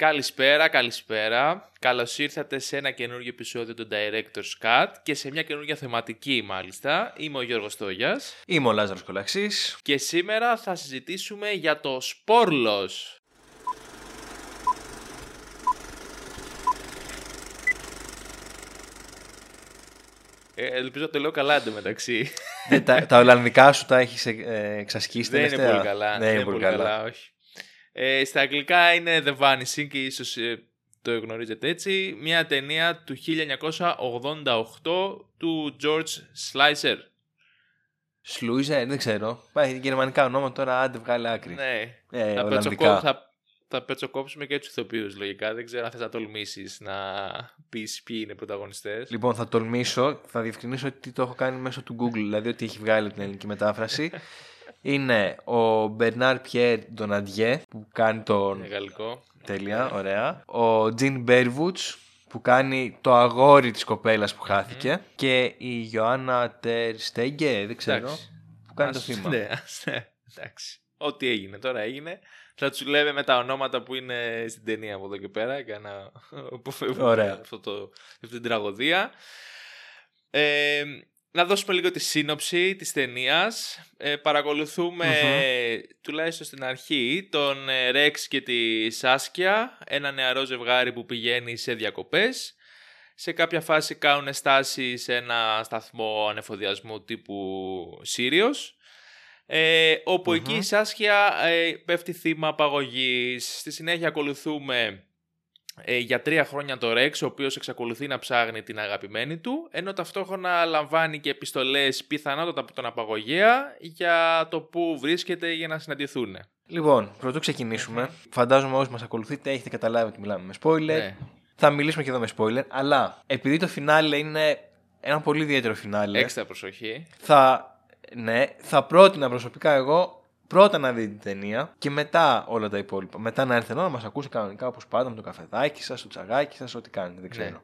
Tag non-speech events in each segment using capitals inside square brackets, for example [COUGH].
Καλησπέρα, καλησπέρα. Καλώς ήρθατε σε ένα καινούργιο επεισόδιο του Director's Cut και σε μια καινούργια θεματική μάλιστα. Είμαι ο Γιώργος Τόγιας Είμαι ο Λάζαρος Κολαξής. και σήμερα θα συζητήσουμε για το σπόρλος. Ε, ελπίζω να το λέω καλά εντωμεταξύ. Δεν, τα, τα Ολλανδικά σου τα έχεις ε, εξασκήσει Δεν είναι τελευταία; πολύ καλά. Δεν είναι πολύ καλά. όχι. Ε, στα αγγλικά είναι The Vanishing και ίσως ε, το γνωρίζετε έτσι. Μια ταινία του 1988 του George Slicer. Σλούιζε, δεν ξέρω. Πάει γερμανικά ονόματα τώρα, άντε βγάλε άκρη. Ναι. Ε, θα, Ολλανδικά. πετσοκόψ- θα, θα πετσοκόψουμε και τους ηθοποιούς λογικά. Δεν ξέρω αν θες να τολμήσεις να πεις ποιοι είναι οι πρωταγωνιστές. Λοιπόν, θα τολμήσω, θα διευκρινίσω ότι το έχω κάνει μέσω του Google, δηλαδή ότι έχει βγάλει την ελληνική μετάφραση. [LAUGHS] είναι ο Μπερνάρ Πιέρ Ντοναντιέ που κάνει τον. Είναι γαλλικό. Τέλεια, ωραία. Ο Τζιν Μπέρβουτς που κάνει το αγόρι της κοπέλας που χάθηκε. Και η Ιωάννα Τερ Στέγκε, δεν ξέρω, Εντάξει. που κάνει το Ας- θύμα. Ναι, ας- ναι, εντάξει. Ό,τι έγινε τώρα έγινε. Θα τους λέμε με τα ονόματα που είναι στην ταινία από εδώ και πέρα για να [LAUGHS] αποφεύγουμε Ωραία. αυτό το, αυτή την τραγωδία. Ε, να δώσουμε λίγο τη σύνοψη της ταινίας. Ε, παρακολουθούμε τουλάχιστον στην αρχή τον ε, Ρεξ και τη Σάσκια, ένα νεαρό ζευγάρι που πηγαίνει σε διακοπές. Σε κάποια φάση κάνουν στάση σε ένα σταθμό ανεφοδιασμού τύπου Σύριος. Ε, οπου εκεί η Σάσχια ε, πέφτει θύμα απαγωγής. Στη συνέχεια ακολουθούμε ε, για τρία χρόνια το Ρεξ, ο οποίος εξακολουθεί να ψάχνει την αγαπημένη του, ενώ ταυτόχρονα λαμβάνει και επιστολές πιθανότατα από τον απαγωγέα για το που βρίσκεται για να συναντηθούν. Λοιπόν, πρωτού ξεκινήσουμε, φαντάζομαι όσοι μας ακολουθείτε έχετε καταλάβει ότι μιλάμε με spoiler. Ναι. Θα μιλήσουμε και εδώ με spoiler, αλλά επειδή το φινάλε είναι ένα πολύ ιδιαίτερο φινάλε, Έξτρα προσοχή. θα, ναι, θα πρότεινα προσωπικά εγώ πρώτα να δείτε την ταινία και μετά όλα τα υπόλοιπα. Μετά να έρθει εδώ να μας ακούσει κανονικά όπως πάντα με το καφεδάκι σας, το τσαγάκι σας, ό,τι κάνετε, δεν ξέρω.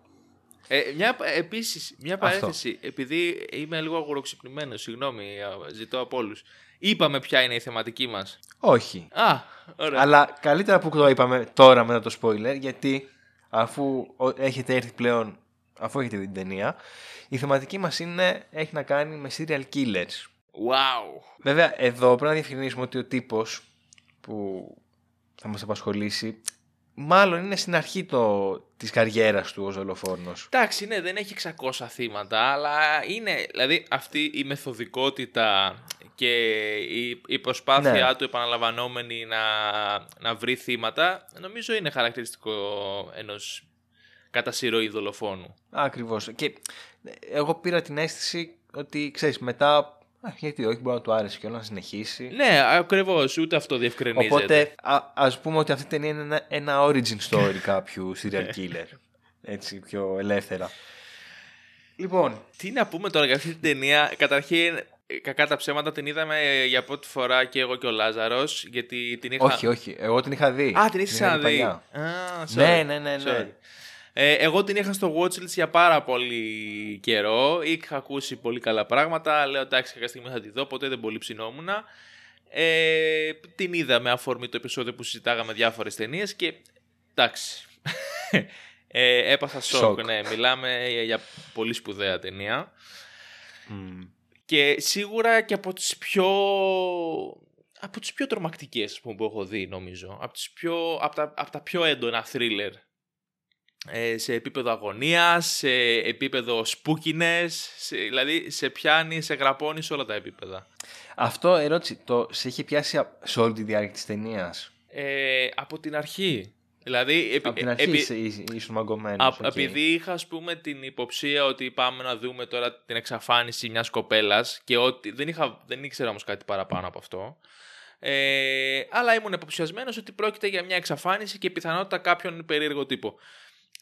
Ε, μια, επίσης, μια Αυτό. παρένθεση, επειδή είμαι λίγο αγουροξυπνημένος, συγγνώμη, α, ζητώ από όλους. Είπαμε ποια είναι η θεματική μας. Όχι. Α, ωραία. Αλλά καλύτερα που το είπαμε τώρα μετά το spoiler, γιατί αφού ο- έχετε έρθει πλέον, αφού έχετε δει την ταινία, η θεματική μας είναι, έχει να κάνει με serial killers. Wow. Βέβαια, εδώ πρέπει να διευκρινίσουμε ότι ο τύπος που θα μας απασχολήσει, μάλλον είναι στην αρχή το, της καριέρας του ως δολοφόνος. Εντάξει, ναι, δεν έχει 600 θύματα, αλλά είναι, δηλαδή αυτή η μεθοδικότητα και η, η προσπάθεια Ναι. του επαναλαμβανόμενη να, να βρει θύματα, νομίζω είναι χαρακτηριστικό ενός κατά συρροή δολοφόνου. Ακριβώς. Και εγώ πήρα την αίσθηση ότι, ξέρεις, μετά, α, γιατί όχι, μπορεί να του άρεσε και όλα να συνεχίσει. Ναι, ακριβώς, ούτε αυτό διευκρινίζεται. Οπότε α, ας πούμε ότι αυτή η ταινία είναι ένα, ένα origin story [LAUGHS] κάποιου serial killer. Έτσι, πιο ελεύθερα. Λοιπόν, Τι να πούμε τώρα για αυτή την ταινία. Καταρχήν, ε, κακά τα ψέματα την είδαμε ε, για πρώτη φορά και εγώ και ο Λάζαρος, γιατί την είχα... όχι, όχι, εγώ την είχα δει. Α, την έχεις είχα δει ξαναδεί. παλιά. Α, sorry. Ναι, ναι, ναι, ναι. Sorry. Ε, εγώ την είχα στο watchlist για πάρα πολύ καιρό. Είχα ακούσει πολύ καλά πράγματα. Λέω εντάξει, κάποια στιγμή θα τη δω. Ποτέ δεν πολύ ψινόμουν. Ε, την είδα με αφορμή το επεισόδιο που συζητάγαμε διάφορες ταινίες και εντάξει. ε, έπαθα σοκ. Σοκ. Ναι, μιλάμε για, για πολύ σπουδαία ταινία. Μμ. Και σίγουρα και από τις πιο... Από τις πιο τρομακτικές ας πούμε, που έχω δει νομίζω. Από, τις πιο... από, τα... από τα πιο έντονα thriller. Ε, σε επίπεδο αγωνίας, σε επίπεδο spookiness, σε... δηλαδή σε πιάνει, σε γραπώνει σε όλα τα επίπεδα. Αυτό ερώτηση, το σε είχε πιάσει α- σε όλη τη διάρκεια της ταινίας; Ε, από την αρχή. Δηλαδή, επί- Από την αρχή επί- είσαι, είσαι- ήσουν μαγκωμένος. Α, οκ. Επειδή είχα ας πούμε την υποψία ότι πάμε να δούμε τώρα την εξαφάνιση μιας κοπέλας και ότι δεν, είχα, δεν ήξερα όμως κάτι παραπάνω από αυτό. Ε, αλλά ήμουν υποψιασμένος ότι πρόκειται για μια εξαφάνιση και πιθανότητα κάποιον περίεργο τύπο.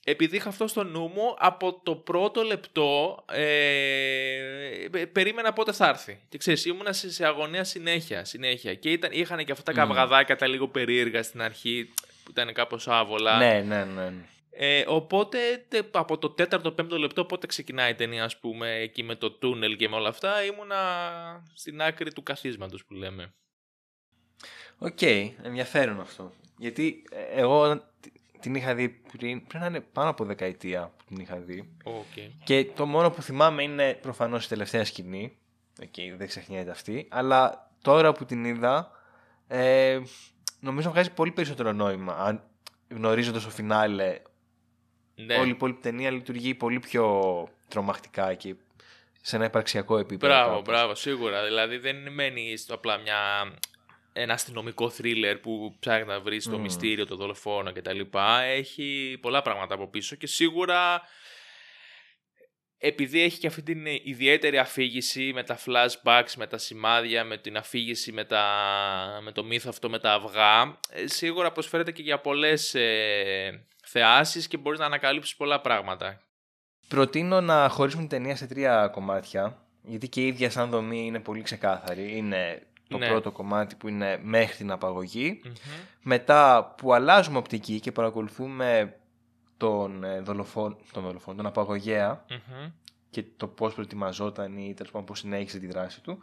Επειδή είχα αυτό στο νου μου, από το πρώτο λεπτό ε, πε- περίμενα πότε θα έρθει. Και ξέρεις, ήμουνα σε, σε αγωνία συνέχεια, συνέχεια. Και ήταν, είχαν και αυτά τα Μμμ. καυγαδάκια τα λίγο περίεργα στην αρχή, που ήταν κάπως άβολα. Ναι, ναι, ναι. ναι. Ε, οπότε τε- από το τέταρτο, πέμπτο λεπτό, πότε ξεκινάει η ταινία, ας πούμε, εκεί με το τούνελ και με όλα αυτά, ήμουνα στην άκρη του καθίσματος που λέμε. Οκ, ενδιαφέρον αυτό. Γιατί ε, εγώ τη- την είχα δει πριν, πριν να είναι πάνω από δεκαετία που την είχα δει. Okay. Και το μόνο που θυμάμαι είναι προφανώς η τελευταία σκηνή. Εκεί δεν ξεχνιέται αυτή. Αλλά τώρα που την είδα, ε, νομίζω βγάζει πολύ περισσότερο νόημα. Αν γνωρίζοντας το φινάλε, Ναι. όλη η υπόλοιπη ταινία λειτουργεί πολύ πιο τρομακτικά και σε ένα υπαρξιακό επίπεδο. Μπράβο, κάπως. μπράβο, σίγουρα. Δηλαδή δεν μένει στο απλά μια, ένα αστυνομικό θρίλερ που ψάχνει να βρει το Μμμ. μυστήριο, το δολοφόνο κτλ. Έχει πολλά πράγματα από πίσω και σίγουρα επειδή έχει και αυτή την ιδιαίτερη αφήγηση με τα flashbacks, με τα σημάδια, με την αφήγηση με, τα, με το μύθο αυτό με τα αυγά, ε, σίγουρα προσφέρεται και για πολλές ε, θεάσεις και μπορείς να ανακαλύψεις πολλά πράγματα. Προτείνω να χωρίσουμε την ταινία σε τρία κομμάτια. Γιατί και η ίδια σαν δομή είναι πολύ ξεκάθαρη. Είναι το Ναι. πρώτο κομμάτι που είναι μέχρι την απαγωγή. Μμμ. Μετά που αλλάζουμε οπτική και παρακολουθούμε τον ε, δολοφόνο, τον, δολοφόνο, τον απαγωγέα Μμμ. και το πώς προετοιμαζόταν ή τέλος πάντων πώς συνέχισε τη δράση του.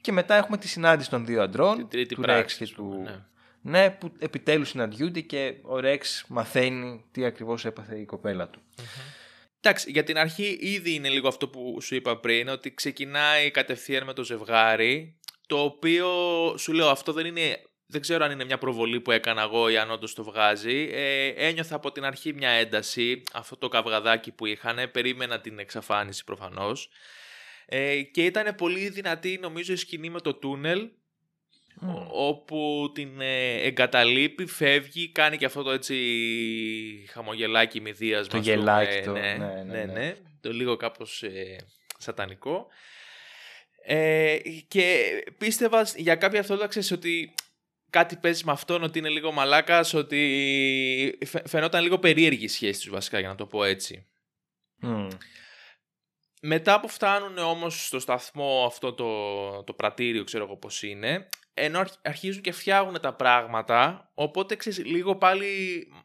Και μετά έχουμε τη συνάντηση των δύο αντρών, Την τρίτη του πράξη, Ρεξ και ας πούμε, του... ναι. Ναι, που επιτέλους συναντιούνται και ο Ρεξ μαθαίνει τι ακριβώς έπαθε η κοπέλα του. Εντάξει, για την αρχή ήδη είναι λίγο αυτό που σου είπα πριν, ότι ξεκινάει κατευθείαν με το ζευγάρι, το οποίο σου λέω αυτό δεν είναι, δεν ξέρω αν είναι μια προβολή που έκανα εγώ ή αν όντως το βγάζει. Ε, ένιωθα από την αρχή μια ένταση, αυτό το καυγαδάκι που είχαν, περίμενα την εξαφάνιση προφανώς. Ε, και ήταν πολύ δυνατή νομίζω η σκηνή με το τούνελ, Μμ. όπου την ε, εγκαταλείπει, φεύγει, κάνει και αυτό το έτσι χαμογελάκι μηδίας Το ας πούμε. γελάκι το, ναι, ναι, ναι, ναι, ναι. το λίγο κάπως ε, σατανικό. Ε, και πίστευα για κάποια αυτό ξέρεις ότι κάτι παίζεις με αυτόν, ότι είναι λίγο μαλάκας, ότι φαι- φαινόταν λίγο περίεργη η σχέση τους βασικά για να το πω έτσι. Μμ. Μετά που φτάνουν όμως στο σταθμό αυτό το, το πρατήριο, ξέρω εγώ πώς είναι, ενώ αρχ- αρχίζουν και φτιάχνουν τα πράγματα, οπότε ξέρεις, λίγο πάλι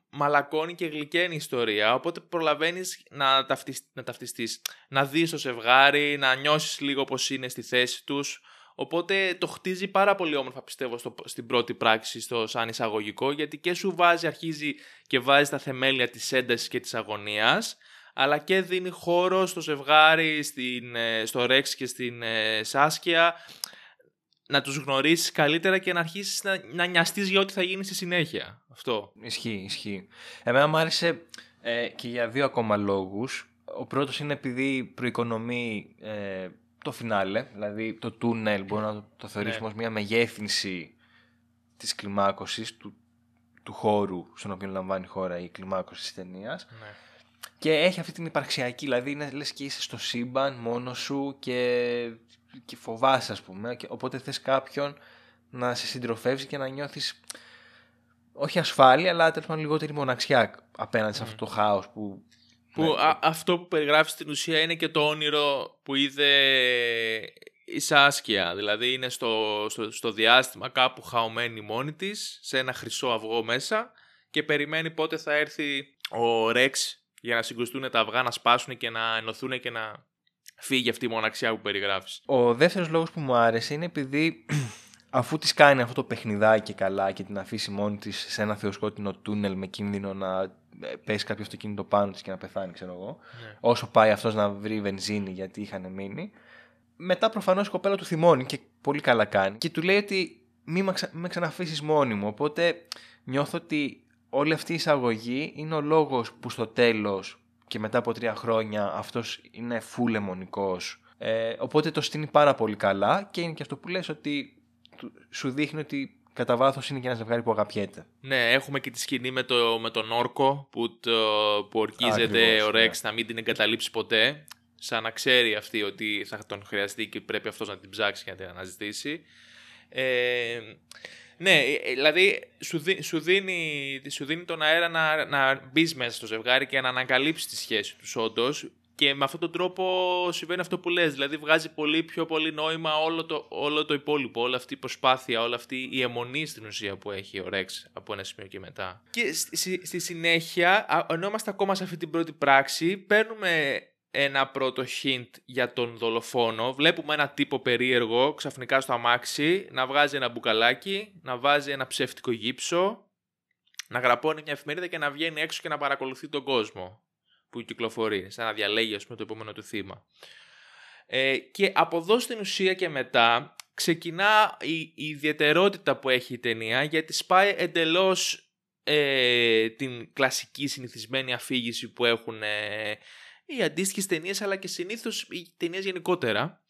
μαλακώνει και γλυκαίνει η ιστορία, οπότε προλαβαίνεις να, ταυτισ- να ταυτιστείς, να δεις το ζευγάρι, να νιώσεις λίγο πώς είναι στη θέση τους, οπότε το χτίζει πάρα πολύ όμορφα πιστεύω στο, στην πρώτη πράξη, στο σαν εισαγωγικό, γιατί και σου βάζει, αρχίζει και βάζει τα θεμέλια της έντασης και της αγωνίας, αλλά και δίνει χώρο στο ζευγάρι, στην, ε, στο Ρέξ και στην ε, Σάσκια να τους γνωρίσεις καλύτερα και να αρχίσεις να, να νοιαστείς για ό,τι θα γίνει στη συνέχεια. Αυτό. Ισχύει, ισχύει. Εμένα μου άρεσε ε, και για δύο ακόμα λόγους. Ο πρώτος είναι επειδή προοικονομεί ε, το φινάλε, δηλαδή το τούνελ μπορούμε να το, το θεωρήσουμε Ναι. ως μια μεγέθυνση της κλιμάκωσης, του, του χώρου στον οποίο λαμβάνει η χώρα η κλιμάκωση της ταινίας. Ναι. Και έχει αυτή την υπαρξιακή, δηλαδή είναι λες και είσαι στο σύμπαν μόνος σου και, και φοβάσαι ας πούμε. Και, οπότε θες κάποιον να σε συντροφεύσει και να νιώθεις όχι ασφάλεια, αλλά τέλος πάντων λιγότερη μοναξιά απέναντι σε αυτό το χάος που... Που Ναι. α- αυτό που περιγράφεις στην ουσία είναι και το όνειρο που είδε η Σάσκια. Δηλαδή είναι στο, στο, στο διάστημα κάπου χαωμένη μόνη της, σε ένα χρυσό αυγό μέσα και περιμένει πότε θα έρθει ο Ρεξ για να συγκρουστούν τα αυγά, να σπάσουν και να ενωθούν και να φύγει αυτή η μοναξιά που περιγράφεις. Ο δεύτερος λόγος που μου άρεσε είναι επειδή [CLEARS THROAT] αφού της κάνει αυτό το παιχνιδάκι καλά και την αφήσει μόνη της σε ένα θεοσκότεινο τούνελ με κίνδυνο να ε, πέσει κάποιος αυτοκίνητο πάνω της και να πεθάνει ξέρω εγώ Ναι. όσο πάει αυτός να βρει βενζίνη γιατί είχαν μείνει μετά προφανώς η κοπέλα του θυμώνει και πολύ καλά κάνει και του λέει ότι μη με, ξα... μη με ξαναφήσεις μόνη μου οπότε νιώθω ότι όλη αυτή η εισαγωγή είναι ο λόγος που στο τέλος και μετά από τρία χρόνια αυτός είναι φουλ αιμονικός ε, οπότε το στείνει πάρα πολύ καλά και είναι και αυτό που λες ότι του- σου δείχνει ότι κατά βάθος είναι και ένα ζευγάρι που αγαπιέται. Ναι, έχουμε και τη σκηνή με, το, με τον όρκο που, το, που ορκίζεται Ακριβώς, ο Ρέξ ναι. να μην την εγκαταλείψει ποτέ. Σαν να ξέρει αυτή ότι θα τον χρειαστεί και πρέπει αυτός να την ψάξει και να την αναζητήσει. Ε, ναι, ε, δηλαδή σου, δι- σου, δίνει, σου δίνει τον αέρα να, να μπεις μέσα στο ζευγάρι και να ανακαλύψεις τη σχέση τους όντως. Και με αυτόν τον τρόπο συμβαίνει αυτό που λες, δηλαδή βγάζει πολύ πιο πολύ νόημα όλο το, όλο το υπόλοιπο, όλη αυτή η προσπάθεια, όλη αυτή η αιμονή στην ουσία που έχει ο Ρεξ από ένα σημείο και μετά. Και στη, στη- στη συνέχεια, α, ενώ είμαστε ακόμα σε αυτή την πρώτη πράξη, παίρνουμε ένα πρώτο hint για τον δολοφόνο. Βλέπουμε ένα τύπο περίεργο ξαφνικά στο αμάξι να βγάζει ένα μπουκαλάκι, να βάζει ένα ψεύτικο γύψο να γραπώνει μια εφημερίδα και να βγαίνει έξω και να παρακολουθεί τον κόσμο που κυκλοφορεί, σαν να διαλέγει ας πούμε, το επόμενο του θύμα. Ε, και από εδώ στην ουσία και μετά ξεκινά η, η ιδιαιτερότητα που έχει η ταινία γιατί σπάει εντελώς ε, την κλασική συνηθισμένη αφήγηση που έχουν ε, οι αντίστοιχες ταινίες, αλλά και συνήθως οι ταινίες γενικότερα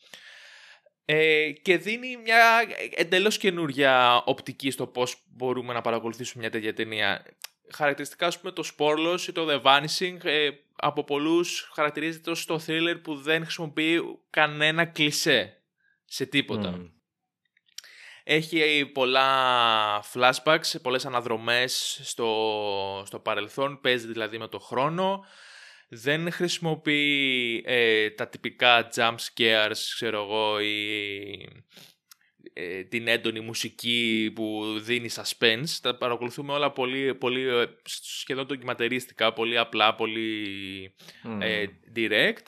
ε, και δίνει μια εντελώς καινούρια οπτική στο πώς μπορούμε να παρακολουθήσουμε μια τέτοια ταινία. Χαρακτηριστικά, ας πούμε, το Sporlos ή το The Vanishing ε, από πολλούς χαρακτηρίζεται ως το thriller που δεν χρησιμοποιεί κανένα κλισέ σε τίποτα. Έχει πολλά flashbacks, πολλές αναδρομές στο, στο παρελθόν, παίζει δηλαδή με το χρόνο. Δεν χρησιμοποιεί ε, τα τυπικά jump scares, ξέρω εγώ, ή ε, την έντονη μουσική που δίνει suspense. Τα παρακολουθούμε όλα πολύ, πολύ ε, σχεδόν ντοκιματερίστικα, πολύ απλά, πολύ direct.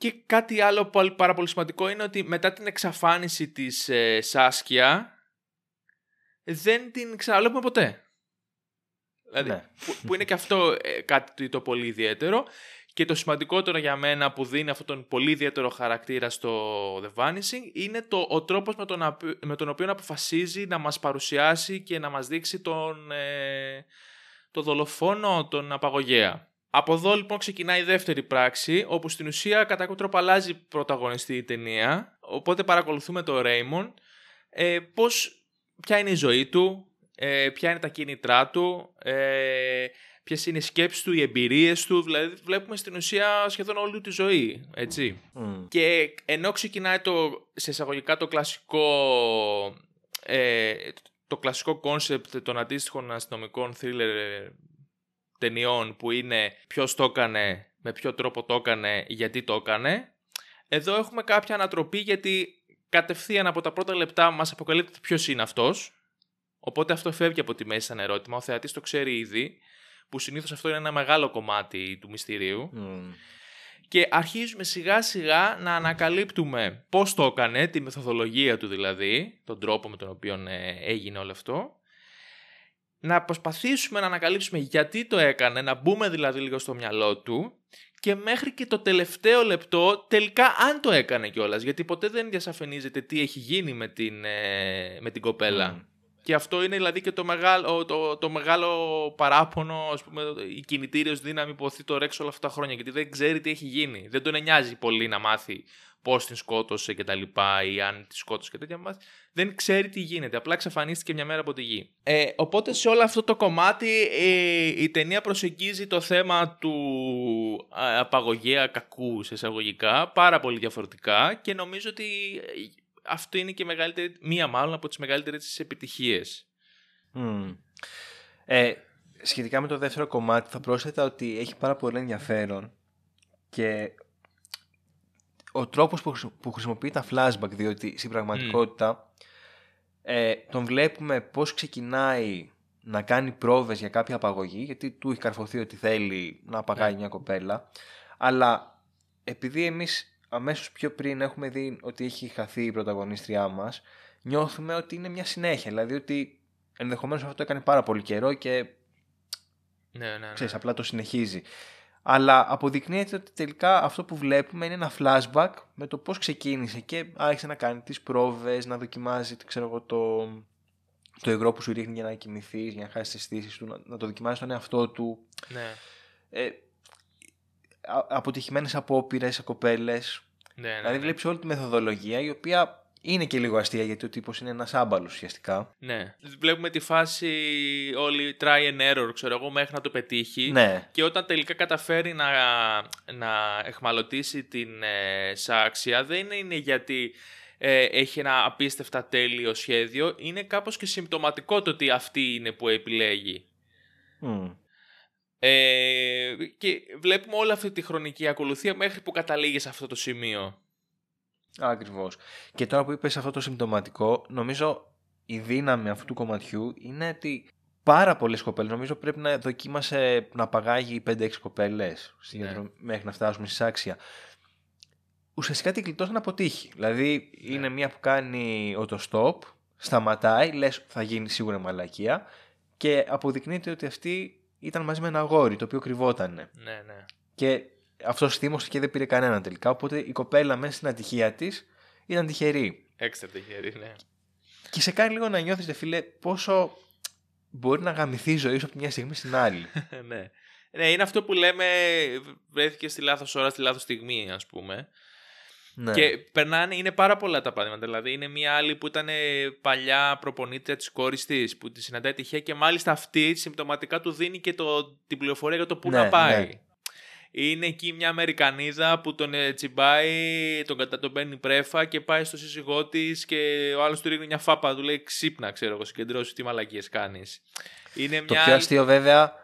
Και κάτι άλλο πάρα πολύ σημαντικό είναι ότι μετά την εξαφάνιση της ε, Σάσκια δεν την ξαναβλέπουμε ποτέ. Δηλαδή, ναι. που, είναι και αυτό ε, κάτι το πολύ ιδιαίτερο. Και το σημαντικότερο για μένα που δίνει αυτόν τον πολύ ιδιαίτερο χαρακτήρα στο The Vanishing είναι το, ο τρόπος με τον, με τον οποίο αποφασίζει να μας παρουσιάσει και να μας δείξει τον, ε, το δολοφόνο, τον απαγωγέα. Από εδώ λοιπόν ξεκινάει η δεύτερη πράξη, όπου στην ουσία κατά κάποιο τρόπο αλλάζει πρωταγωνιστή η ταινία. Οπότε παρακολουθούμε το Raymond, ε, πώς, ποια είναι η ζωή του, ε, ποια είναι τα κίνητρά του, ε, ποιες είναι οι σκέψεις του, οι εμπειρίες του. Δηλαδή βλέπουμε στην ουσία σχεδόν όλη τη ζωή, έτσι. Και ενώ ξεκινάει το, σε εισαγωγικά το κλασικό... Ε, το κλασικό concept των αντίστοιχων αστυνομικών thriller ταινιών που είναι ποιος το έκανε, με ποιο τρόπο το έκανε, γιατί το έκανε. Εδώ έχουμε κάποια ανατροπή γιατί κατευθείαν από τα πρώτα λεπτά μας αποκαλύπτει ποιος είναι αυτός. Οπότε αυτό φεύγει από τη μέση σαν ερώτημα. Ο θεατής το ξέρει ήδη, που συνήθως αυτό είναι ένα μεγάλο κομμάτι του μυστηρίου. Και αρχίζουμε σιγά σιγά να ανακαλύπτουμε πώς το έκανε, τη μεθοδολογία του δηλαδή, τον τρόπο με τον οποίο ε, έγινε όλο αυτό να προσπαθήσουμε να ανακαλύψουμε γιατί το έκανε, να μπούμε δηλαδή λίγο στο μυαλό του και μέχρι και το τελευταίο λεπτό τελικά αν το έκανε κιόλας. Γιατί ποτέ δεν διασαφενίζεται τι έχει γίνει με την, ε, με την κοπέλα. Και αυτό είναι δηλαδή και το μεγάλο, το, το μεγάλο παράπονο, ας πούμε, η κινητήριος δύναμη που οθεί το Ρέξ όλα αυτά τα χρόνια. Γιατί δεν ξέρει τι έχει γίνει. Δεν τον νοιάζει πολύ να μάθει πώς την σκότωσε και τα λοιπά, ή αν τη σκότωσε και τέτοια μα. Δεν ξέρει τι γίνεται. Απλά εξαφανίστηκε μια μέρα από τη γη. Ε, οπότε σε όλο αυτό το κομμάτι ε, η ταινία προσεγγίζει το θέμα του απαγωγέα κακού σε εισαγωγικά πάρα πολύ διαφορετικά και νομίζω ότι ε, αυτό είναι και μεγαλύτερη, μία μάλλον από τις μεγαλύτερες επιτυχίες. Mm. Ε, σχετικά με το δεύτερο κομμάτι θα πρόσθετα ότι έχει πάρα πολύ ενδιαφέρον και ο τρόπος που χρησιμοποιεί τα flashback, διότι στην πραγματικότητα ε, τον βλέπουμε πώς ξεκινάει να κάνει πρόβες για κάποια απαγωγή, γιατί του έχει καρφωθεί ότι θέλει να απαγάγει ναι. μια κοπέλα, αλλά επειδή εμείς αμέσως πιο πριν έχουμε δει ότι έχει χαθεί η πρωταγωνίστριά μας, νιώθουμε ότι είναι μια συνέχεια, δηλαδή ότι ενδεχομένως αυτό το έκανε πάρα πολύ καιρό και ναι, ναι, ναι. Ξέρεις, απλά το συνεχίζει αλλά αποδεικνύεται ότι τελικά αυτό που βλέπουμε είναι ένα flashback με το πώς ξεκίνησε και άρχισε να κάνει τις πρόβες, να δοκιμάζει ξέρω εγώ, το, το υγρό που σου ρίχνει για να κοιμηθείς, για να χάσεις τις αισθήσεις του, να, το δοκιμάζει στον εαυτό του. Ναι. Ε, αποτυχημένες απόπειρες σε κοπέλες. Ναι, ναι, δηλαδή ναι. βλέπεις όλη τη μεθοδολογία η οποία είναι και λίγο αστεία γιατί ο τύπος είναι ένας άμπαλος ουσιαστικά. Ναι. Βλέπουμε τη φάση όλη try and error, ξέρω εγώ, μέχρι να το πετύχει. Ναι. Και όταν τελικά καταφέρει να, να εχμαλωτήσει την ε, Σάξια, δεν είναι γιατί ε, έχει ένα απίστευτα τέλειο σχέδιο. Είναι κάπως και συμπτωματικό το ότι αυτή είναι που επιλέγει. Ε, και βλέπουμε όλη αυτή τη χρονική ακολουθία μέχρι που καταλήγεις σε αυτό το σημείο. Ακριβώς. Και τώρα που είπες αυτό το συμπτωματικό, νομίζω η δύναμη αυτού του κομματιού είναι ότι πάρα πολλές κοπέλες, νομίζω πρέπει να δοκίμασε να παγάγει 5-6 κοπέλες ναι. μέχρι να φτάσουμε στη σάξια. Ουσιαστικά την κλειτώσει να αποτύχει. Δηλαδή είναι μία που κάνει auto-stop, σταματάει, λες θα γίνει σίγουρα μαλακία και αποδεικνύεται ότι αυτή ήταν μαζί με ένα αγόρι το οποίο κρυβόταν. Ναι, ναι. Και αυτός θύμωσε και δεν πήρε κανέναν τελικά. Οπότε η κοπέλα μέσα στην ατυχία της ήταν τυχερή. Έξτρα τυχερή, ναι. Και σε κάνει λίγο να νιώθεις, φίλε, πόσο μπορεί να γαμηθεί η ζωή σου από μια στιγμή στην άλλη. [LAUGHS] ναι. Ναι, είναι αυτό που λέμε βρέθηκε στη λάθος ώρα, στη λάθος στιγμή, ας πούμε. Ναι. Και περνάνε, είναι πάρα πολλά τα πράγματα. Δηλαδή, είναι μια άλλη που ήταν παλιά προπονήτρια της κόρης της, που τη συναντάει τυχαία και μάλιστα αυτή συμπτωματικά του δίνει και το, την πληροφορία για το πού να ναι, πάει. Ναι. Είναι εκεί μια Αμερικανίδα που τον ε, τσιμπάει, τον, τον παίρνει πρέφα και πάει στο σύζυγό της και ο άλλος του ρίχνει μια φάπα. Του λέει ξύπνα, ξέρω εγώ, συγκεντρώσει τι μαλακίες κάνεις. Είναι το πιο αστείο βέβαια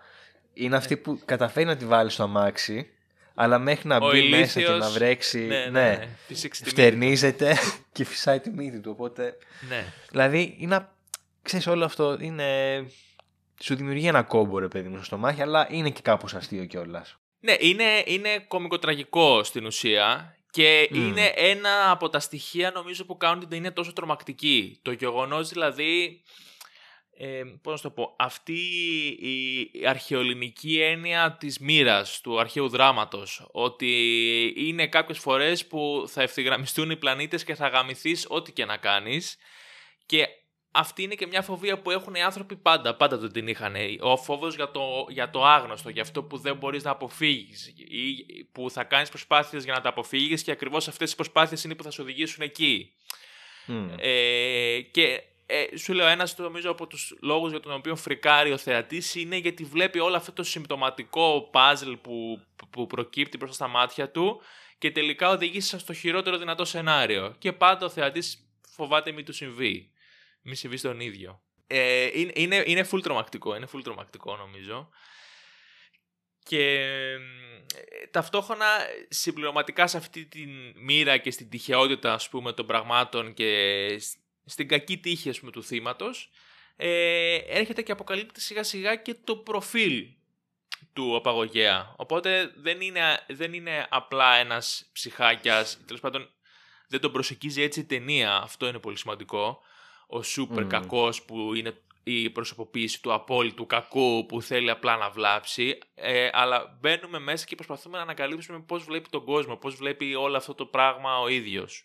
είναι αυτή που καταφέρει να τη βάλει στο αμάξι, αλλά μέχρι να μπει μέσα και να βρέξει. Ναι, ναι, ναι, ναι. φτερνίζεται [LAUGHS] και φυσάει τη μύτη του. Οπότε. Ναι. Δηλαδή, είναι. Ξέρεις, όλο αυτό είναι. Σου δημιουργεί ένα κόμπο, ρε παιδί μου, στο μάχη, αλλά είναι και κάπως αστείο κιόλας. Ναι, είναι, είναι κομικοτραγικό στην ουσία και είναι ένα από τα στοιχεία νομίζω που κάνουν την ταινία τόσο τρομακτική. Το γεγονός δηλαδή ε, πώς να το πω, αυτή η αρχαιολινική έννοια της μοίρας του αρχαίου δράματος, ότι είναι κάποιες φορές που θα ευθυγραμμιστούν οι πλανήτες και θα γαμηθείς ό,τι και να κάνεις και αυτή είναι και μια φοβία που έχουν οι άνθρωποι πάντα, πάντα το την είχαν. Ο φόβος για το, για το άγνωστο, για αυτό που δεν μπορείς να αποφύγεις ή που θα κάνεις προσπάθειες για να τα αποφύγεις και ακριβώς αυτές οι προσπάθειες είναι που θα σου οδηγήσουν εκεί. Ε, και ε, σου λέω, ένας νομίζω από τους λόγους για τον οποίο φρικάρει ο θεατής είναι γιατί βλέπει όλο αυτό το συμπτωματικό puzzle που, που προκύπτει μπροστά στα μάτια του και τελικά οδηγεί στο χειρότερο δυνατό σενάριο. Και πάντα ο θεατής φοβάται μη του συμβεί. Μη συμβεί στον ίδιο. Ε, είναι, είναι, είναι full τρομακτικό, είναι full τρομακτικό νομίζω. Και ε, ταυτόχρονα συμπληρωματικά σε αυτή τη μοίρα και στην τυχαιότητα ας πούμε των πραγμάτων και στην κακή τύχη πούμε, του θύματος, ε, έρχεται και αποκαλύπτει σιγά σιγά και το προφίλ του απαγωγέα. Οπότε δεν είναι, δεν είναι απλά ένας ψυχάκιας, τέλος πάντων δεν τον προσεκίζει έτσι η ταινία, αυτό είναι πολύ σημαντικό. Ο σούπερ mm. κακός που είναι η προσωποποίηση του απόλυτου κακού που θέλει απλά να βλάψει, ε, αλλά μπαίνουμε μέσα και προσπαθούμε να ανακαλύψουμε πώς βλέπει τον κόσμο, πώς βλέπει όλο αυτό το πράγμα ο ίδιος.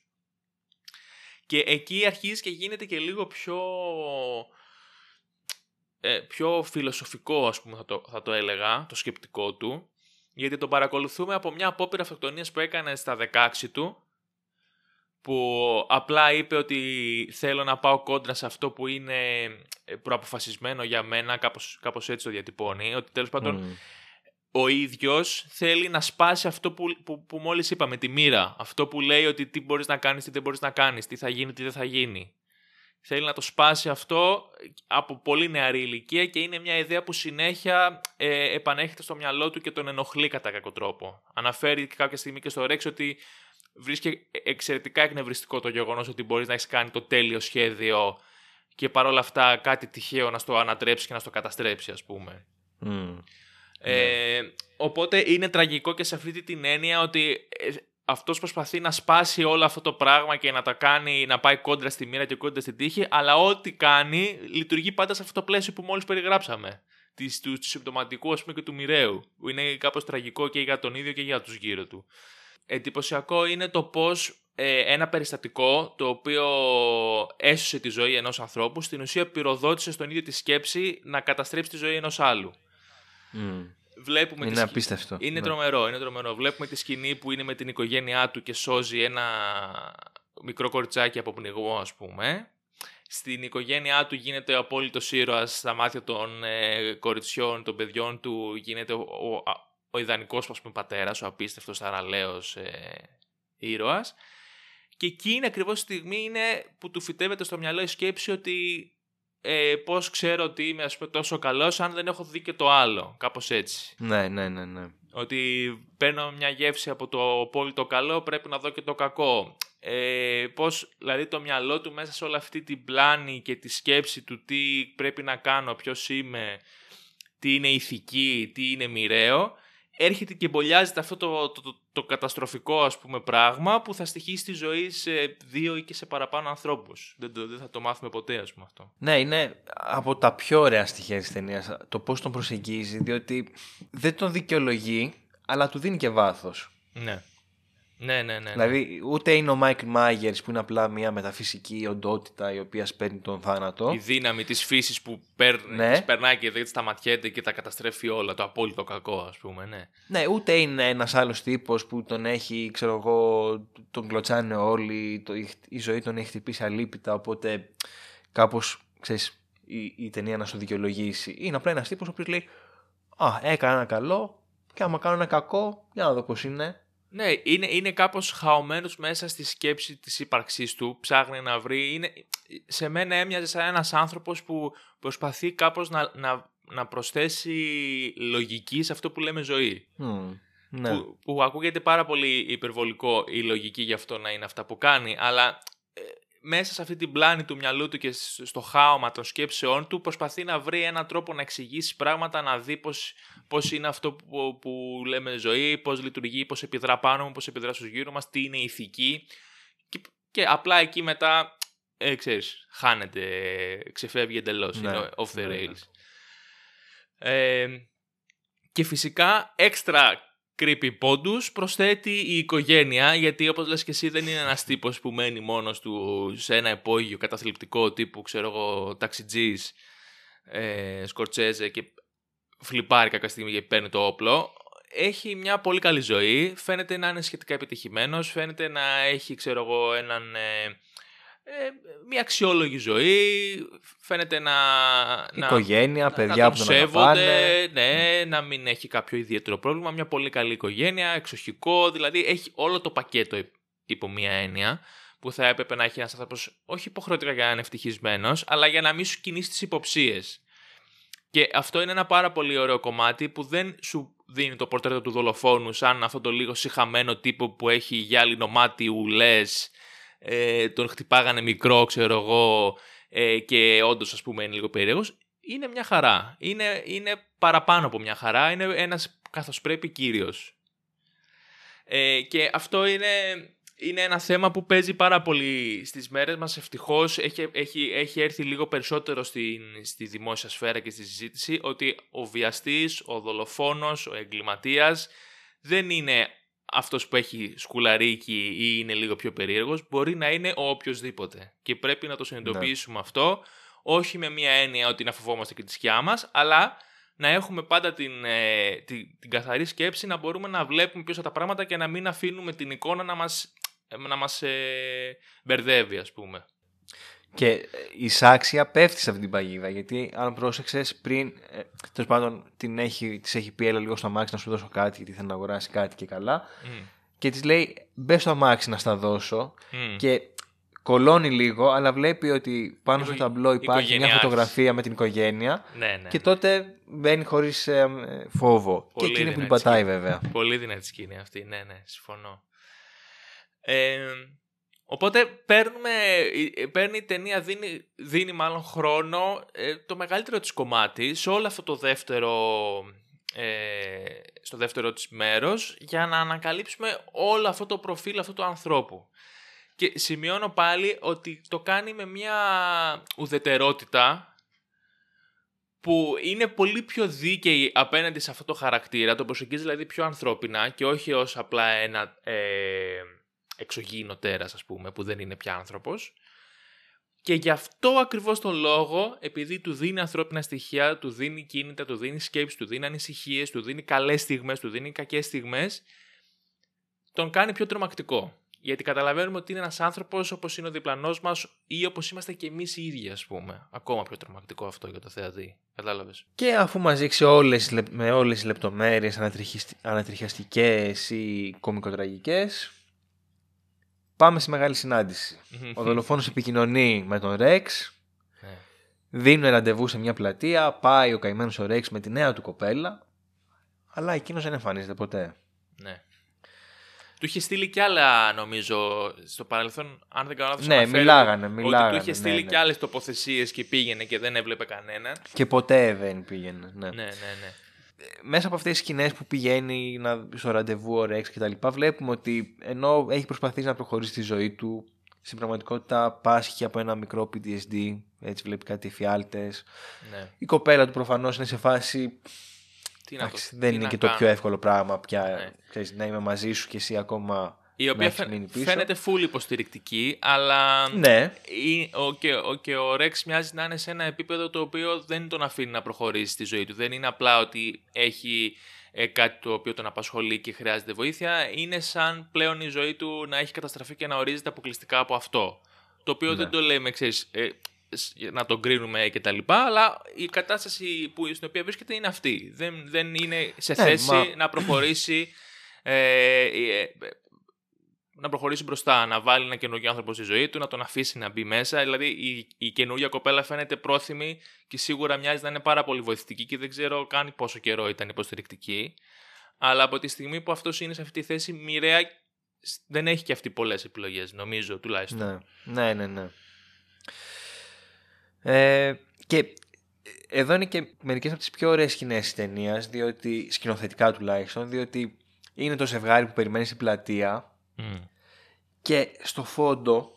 Και εκεί αρχίζει και γίνεται και λίγο πιο, ε, πιο φιλοσοφικό, ας πούμε, θα το, θα το έλεγα, το σκεπτικό του. Γιατί τον παρακολουθούμε από μια απόπειρα αυτοκτονίας που έκανε στα 16 του, που απλά είπε ότι θέλω να πάω κόντρα σε αυτό που είναι ε, προαποφασισμένο για μένα, κάπως, κάπως έτσι το διατυπώνει, ότι τέλος πάντων ο ίδιος θέλει να σπάσει αυτό που, που, που μόλις είπαμε, τη μοίρα. Αυτό που λέει ότι τι μπορείς να κάνεις, τι δεν μπορείς να κάνεις, τι θα γίνει, τι δεν θα γίνει. Θέλει να το σπάσει αυτό από πολύ νεαρή ηλικία και είναι μια ιδέα που συνέχεια ε, επανέρχεται στο μυαλό του και τον ενοχλεί κατά κάποιο τρόπο. Αναφέρει κάποια στιγμή και στο Ρέξ ότι βρίσκει εξαιρετικά εκνευριστικό το γεγονός ότι μπορείς να έχεις κάνει το τέλειο σχέδιο και παρόλα αυτά κάτι τυχαίο να στο ανατρέψει και να στο καταστρέψει ας πούμε. Ε, οπότε είναι τραγικό και σε αυτή την έννοια ότι ε, αυτός προσπαθεί να σπάσει όλο αυτό το πράγμα και να τα κάνει να πάει κόντρα στη μοίρα και κόντρα στην τύχη, αλλά ό,τι κάνει λειτουργεί πάντα σε αυτό το πλαίσιο που μόλις περιγράψαμε. Της, τους συμπτωματικού ας πούμε και του μοιραίου, που είναι κάπως τραγικό και για τον ίδιο και για τους γύρω του. Εντυπωσιακό είναι το πώς ε, ένα περιστατικό το οποίο έσωσε τη ζωή ενός ανθρώπου στην ουσία πυροδότησε στον ίδιο τη σκέψη να καταστρέψει τη ζωή ενός άλλου. Βλέπουμε είναι απίστευτο. Είναι ναι. τρομερό, είναι τρομερό. Βλέπουμε τη σκηνή που είναι με την οικογένειά του και σώζει ένα μικρό κοριτσάκι από πνιγμό, ας πούμε. Στην οικογένειά του γίνεται ο απόλυτος ήρωας στα μάτια των ε, κοριτσιών, των παιδιών του. Γίνεται ο, ο, ο ιδανικός πατέρας, ο απίστευτος αραλέο ε, ήρωας. Και εκείνη ακριβώς τη στιγμή είναι που του φυτεύεται στο μυαλό η σκέψη ότι ε, πώς ξέρω ότι είμαι ας πούμε, τόσο καλός αν δεν έχω δει και το άλλο. Κάπως έτσι. Ναι, ναι, ναι, ναι. Ότι παίρνω μια γεύση από το απόλυτο καλό, πρέπει να δω και το κακό. Ε, πώς δηλαδή το μυαλό του μέσα σε όλη αυτή την πλάνη και τη σκέψη του τι πρέπει να κάνω, ποιος είμαι, τι είναι ηθική, τι είναι μοιραίο, έρχεται και μπολιάζεται αυτό το, το, το, το, καταστροφικό ας πούμε πράγμα που θα στοιχήσει τη ζωή σε δύο ή και σε παραπάνω ανθρώπους. Δεν, δεν θα το μάθουμε ποτέ ας πούμε αυτό. Ναι, είναι από τα πιο ωραία στοιχεία της ταινίας το πώς τον προσεγγίζει διότι δεν τον δικαιολογεί αλλά του δίνει και βάθος. Ναι. Ναι, ναι, ναι, ναι. Δηλαδή, ούτε είναι ο Μάικλ Μάγερ που είναι απλά μια μεταφυσική οντότητα η οποία σπέρνει τον θάνατο. Η δύναμη της φύσης που παίρνει, ναι. περνάει και δεν σταματιέται και τα καταστρέφει όλα. Το απόλυτο κακό, ας πούμε, ναι. Ναι, ούτε είναι ένας άλλος τύπος που τον έχει, ξέρω εγώ, τον κλωτσάνε όλοι. Το, η ζωή τον έχει χτυπήσει αλήπητα. Οπότε κάπως, ξέρεις, η, η ταινία να σου δικαιολογήσει. Είναι απλά ένας τύπος ο οποίος λέει Α, έκανα ένα καλό και άμα κάνω ένα κακό, για να δω πώς είναι. Ναι, είναι, είναι κάπως χαωμένος μέσα στη σκέψη της ύπαρξής του, ψάχνει να βρει. Είναι, σε μένα έμοιαζε σαν ένας άνθρωπος που προσπαθεί κάπως να, να, να προσθέσει λογική σε αυτό που λέμε ζωή. ναι. που, που ακούγεται πάρα πολύ υπερβολικό η λογική για αυτό να είναι αυτά που κάνει, αλλά ε, μέσα σε αυτή την πλάνη του μυαλού του και στο χάωμα των σκέψεών του προσπαθεί να βρει έναν τρόπο να εξηγήσει πράγματα, να δει πώς, πώς είναι αυτό που, που λέμε ζωή, πώς λειτουργεί, πώς επιδρά πάνω μου, πώς επιδρά στους γύρω μας, τι είναι ηθική και, και απλά εκεί μετά, ε, ξέρεις, χάνεται, ξεφεύγει εντελώς, ναι, είναι off the ναι, ναι. rails. Ε, και φυσικά έξτρα creepy πόντους προσθέτει η οικογένεια γιατί όπως λες και εσύ δεν είναι ένας τύπος που μένει μόνος του σε ένα υπόγειο καταθλιπτικό τύπου ξέρω εγώ ταξιτζής ε, σκορτσέζε και φλιπάρει κάποια στιγμή και παίρνει το όπλο. Έχει μια πολύ καλή ζωή φαίνεται να είναι σχετικά επιτυχημένος φαίνεται να έχει ξέρω εγώ έναν ε, ε, μια αξιόλογη ζωή, φαίνεται να... Οικογένεια, να, παιδιά να που σέβονται, ναι, να μην έχει κάποιο ιδιαίτερο πρόβλημα, μια πολύ καλή οικογένεια, εξοχικό, δηλαδή έχει όλο το πακέτο υπό μια έννοια που θα έπρεπε να έχει ένας άνθρωπος όχι υποχρεωτικά για να είναι ευτυχισμένος, αλλά για να μην σου κινήσει τις υποψίες. Και αυτό είναι ένα πάρα πολύ ωραίο κομμάτι που δεν σου δίνει το πορτρέτο του δολοφόνου σαν αυτό το λίγο συχαμένο τύπο που έχει γυάλινο μάτι ουλές ε, τον χτυπάγανε μικρό, ξέρω εγώ, ε, και όντως ας πούμε είναι λίγο περίεργος. Είναι μια χαρά. Είναι, είναι παραπάνω από μια χαρά. Είναι ένας καθώς πρέπει κύριος. Ε, και αυτό είναι, είναι ένα θέμα που παίζει πάρα πολύ στις μέρες μας. Ευτυχώς έχει, έχει, έχει έρθει λίγο περισσότερο στην, στη δημόσια σφαίρα και στη συζήτηση ότι ο βιαστής, ο δολοφόνος, ο εγκληματίας δεν είναι αυτός που έχει σκουλαρίκι ή είναι λίγο πιο περίεργος, μπορεί να είναι ο οποιοδήποτε. Και πρέπει να το συνειδητοποιήσουμε ναι. αυτό, όχι με μια έννοια ότι να φοβόμαστε και τη σκιά μας, αλλά να έχουμε πάντα την, ε, την, την, καθαρή σκέψη να μπορούμε να βλέπουμε πίσω τα πράγματα και να μην αφήνουμε την εικόνα να μας, να μας ε, μπερδεύει, ας πούμε. Και ε, η Σάξια πέφτει σε αυτή την παγίδα. Γιατί αν πρόσεξες πριν, ε, τέλος πάντων την έχει, της έχει πει έλα λίγο στο αμάξι να σου δώσω κάτι, γιατί θέλει να αγοράσει κάτι και καλά. Mm. Και της λέει μπες στο αμάξι να στα δώσω. Mm. Και κολώνει λίγο, αλλά βλέπει ότι πάνω στο ταμπλό υπάρχει μια φωτογραφία με την οικογένεια. Ναι, ναι, και ναι. τότε μπαίνει χωρίς ε, φόβο. Πολύ και εκείνη που την πατάει, βέβαια. Πολύ δυνατή σκηνή αυτή. Ναι, ναι, συμφωνώ. Ε, Οπότε παίρνουμε, ε, παίρνει η ταινία, δίνει, δίνει μάλλον χρόνο ε, το μεγαλύτερο της κομμάτι σε όλο αυτό το δεύτερο, ε, στο δεύτερο της μέρος για να ανακαλύψουμε όλο αυτό το προφίλ αυτού του ανθρώπου. Και σημειώνω πάλι ότι το κάνει με μια ουδετερότητα που είναι πολύ πιο δίκαιη απέναντι σε αυτό το χαρακτήρα, το προσεγγίζει δηλαδή πιο ανθρώπινα και όχι ως απλά ένα... Ε, εξωγήινο τέρας ας πούμε που δεν είναι πια άνθρωπος και γι' αυτό ακριβώς τον λόγο επειδή του δίνει ανθρώπινα στοιχεία, του δίνει κίνητα, του δίνει σκέψη, του δίνει ανησυχίες, του δίνει καλές στιγμές, του δίνει κακές στιγμές τον κάνει πιο τρομακτικό. Γιατί καταλαβαίνουμε ότι είναι ένας άνθρωπος όπως είναι ο διπλανός μας ή όπως είμαστε και εμείς οι ίδιοι, ας πούμε. Ακόμα πιο τρομακτικό αυτό για το θεατή. Κατάλαβες; Και αφού μας δείξει όλες, με όλες τι λεπτομέρειες ανατριχιαστικές ή κομικοτραγικές, Πάμε στη μεγάλη συνάντηση. Ο δολοφόνος επικοινωνεί με τον Ρεξ. Ναι. Δίνουν ραντεβού σε μια πλατεία. Πάει ο καημένος ο Ρεξ με τη νέα του κοπέλα. Αλλά εκείνος δεν εμφανίζεται ποτέ. Ναι. Του είχε στείλει κι άλλα, νομίζω, στο παρελθόν, αν δεν κάνω λάθος, Ναι, μιλάγανε, μιλάγανε. Ότι του είχε στείλει ναι, ναι. κι άλλες τοποθεσίες και πήγαινε και δεν έβλεπε κανένα. Και ποτέ δεν πήγαινε, ναι. Ναι, ναι, ναι. Μέσα από αυτές τις σκηνές που πηγαίνει να, στο ραντεβού ο Ρεξ και τα λοιπά βλέπουμε ότι ενώ έχει προσπαθήσει να προχωρήσει τη ζωή του στην πραγματικότητα πάσχει από ένα μικρό PTSD έτσι βλέπει κάτι εφιάλτες Ναι. η κοπέλα του προφανώς είναι σε φάση Τι να εντάξει, το- δεν τι είναι να και το κάνω. πιο εύκολο πράγμα πια Ναι. ξέρεις, να είμαι μαζί σου και εσύ ακόμα Η να οποία έχεις φαι- μείνει πίσω. φαίνεται full υποστηρικτική, αλλά ναι ή- ο, και, ο, και ο Ρεξ μοιάζει να είναι σε ένα επίπεδο το οποίο δεν τον αφήνει να προχωρήσει στη ζωή του. Δεν είναι απλά ότι έχει ε, κάτι το οποίο τον απασχολεί και χρειάζεται βοήθεια. Είναι σαν πλέον η ζωή του να έχει καταστραφεί και να ορίζεται αποκλειστικά από αυτό. Το οποίο Ναι. δεν το λέμε, ξέρεις, ε, σ- να τον κρίνουμε και τα λοιπά, αλλά η κατάσταση που, στην οποία βρίσκεται είναι αυτή. Δεν, δεν είναι σε Ναι, θέση μα- να προχωρήσει ε, ε, να προχωρήσει μπροστά, να βάλει ένα καινούργιο άνθρωπο στη ζωή του, να τον αφήσει να μπει μέσα. Δηλαδή η, η καινούργια κοπέλα φαίνεται πρόθυμη και σίγουρα μοιάζει να είναι πάρα πολύ βοηθητική και δεν ξέρω καν πόσο καιρό ήταν υποστηρικτική. Αλλά από τη στιγμή που αυτός είναι σε αυτή τη θέση, μοιραία σ- δεν έχει και αυτή πολλές επιλογές, νομίζω τουλάχιστον. Ναι, ναι, ναι. ναι. Ε, και εδώ είναι και μερικές από τις πιο ωραίες σκηνές της ταινίας, διότι σκηνοθετικά τουλάχιστον, διότι είναι το ζευγάρι που περιμένει στην πλατεία Μμ. και στο φόντο,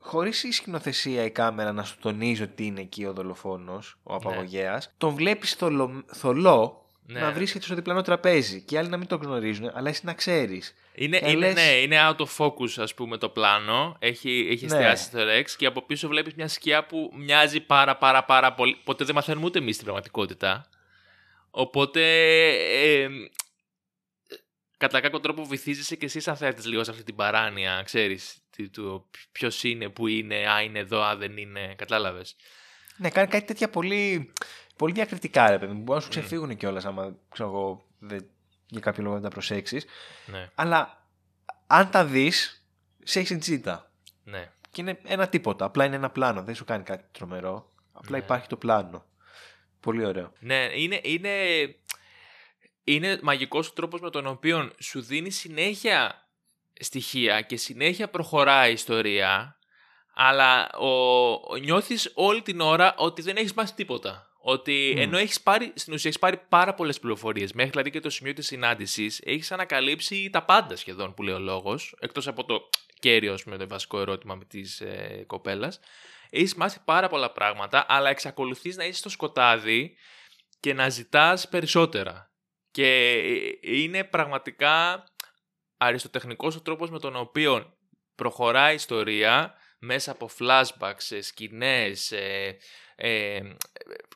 χωρίς η σκηνοθεσία η κάμερα να σου τονίζει ότι είναι εκεί ο δολοφόνος, ο απαγωγέας, τον βλέπεις θολο, θολό Ναι. να βρίσκεται στο διπλανό τραπέζι και οι άλλοι να μην το γνωρίζουν, αλλά εσύ να ξέρεις. Είναι, Και είναι, λες- ναι, είναι out of focus ας πούμε το πλάνο. Έχει, έχει Ναι. εστιάσει στο Rex και από πίσω βλέπεις μια σκιά που μοιάζει πάρα πάρα πάρα πολύ. Ποτέ δεν μαθαίνουμε ούτε εμείς την πραγματικότητα. Οπότε ε, κατά κάποιο τρόπο βυθίζεσαι και εσύ σαν θέατης λίγο σε αυτή την παράνοια, ξέρεις, τι- του ποιος είναι, που είναι, α είναι εδώ, α δεν είναι, κατάλαβες. Ναι, κάνει κάτι τέτοια πολύ, πολύ διακριτικά, ρε παιδί μου. Μπορεί να σου Μμ. ξεφύγουν κιόλας άμα ξέρω εγώ, δεν, για κάποιο λόγο δεν τα προσέξεις. Ναι, Αλλά αν τα δεις, σε έχεις τζίτα. ναι. Και είναι ένα τίποτα. Απλά είναι ένα πλάνο. Δεν σου κάνει κάτι τρομερό. Απλά Ναι. υπάρχει το πλάνο. Πολύ ωραίο. Ναι, είναι, είναι, είναι μαγικός ο τρόπος με τον οποίο σου δίνει συνέχεια στοιχεία και συνέχεια προχωράει η ιστορία, αλλά ο, ο- νιώθεις όλη την ώρα ότι δεν έχεις μάθει τίποτα. Ότι Μμ. ενώ έχεις πάρει, στην ουσία έχεις πάρει πάρα πολλές πληροφορίες, μέχρι δηλαδή και το σημείο της συνάντησης, έχεις ανακαλύψει τα πάντα σχεδόν που λέει ο λόγος, εκτός από το κέριο, με το βασικό ερώτημα με της ε, κοπέλας. Έχεις μάθει πάρα πολλά πράγματα, αλλά εξακολουθείς να είσαι στο σκοτάδι και να ζητάς περισσότερα. Και ε, είναι πραγματικά αριστοτεχνικός ο τρόπος με τον οποίο προχωράει η ιστορία μέσα από flashbacks, ε, σκηνές, ε, ε,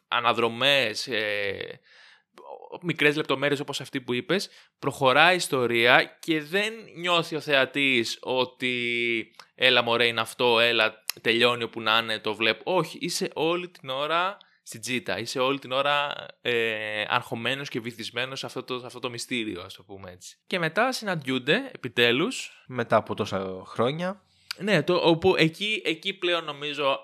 αναδρομές, ε, μικρές λεπτομέρειες όπως αυτή που είπες, προχωράει η ιστορία και δεν νιώθει ο θεατής ότι έλα μωρέ είναι αυτό, έλα τελειώνει όπου να είναι, το βλέπω. Όχι, είσαι όλη την ώρα στην τζίτα, είσαι όλη την ώρα ε, αρχομένος και βυθισμένος σε αυτό, το, σε αυτό το μυστήριο, ας το πούμε έτσι. Και μετά συναντιούνται, επιτέλους, Μετά από τόσα χρόνια. ναι, το, όπου εκεί, εκεί πλέον νομίζω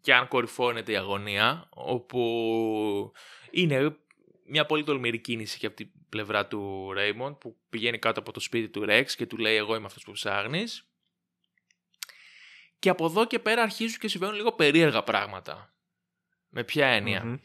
και αν κορυφώνεται η αγωνία, όπου είναι μια πολύ τολμηρή κίνηση και από την πλευρά του Ρέιμοντ που πηγαίνει κάτω από το σπίτι του Ρεξ και του λέει εγώ είμαι αυτός που ψάχνεις. Και από εδώ και πέρα αρχίζουν και συμβαίνουν λίγο περίεργα πράγματα. Με ποια έννοια; Μμμ.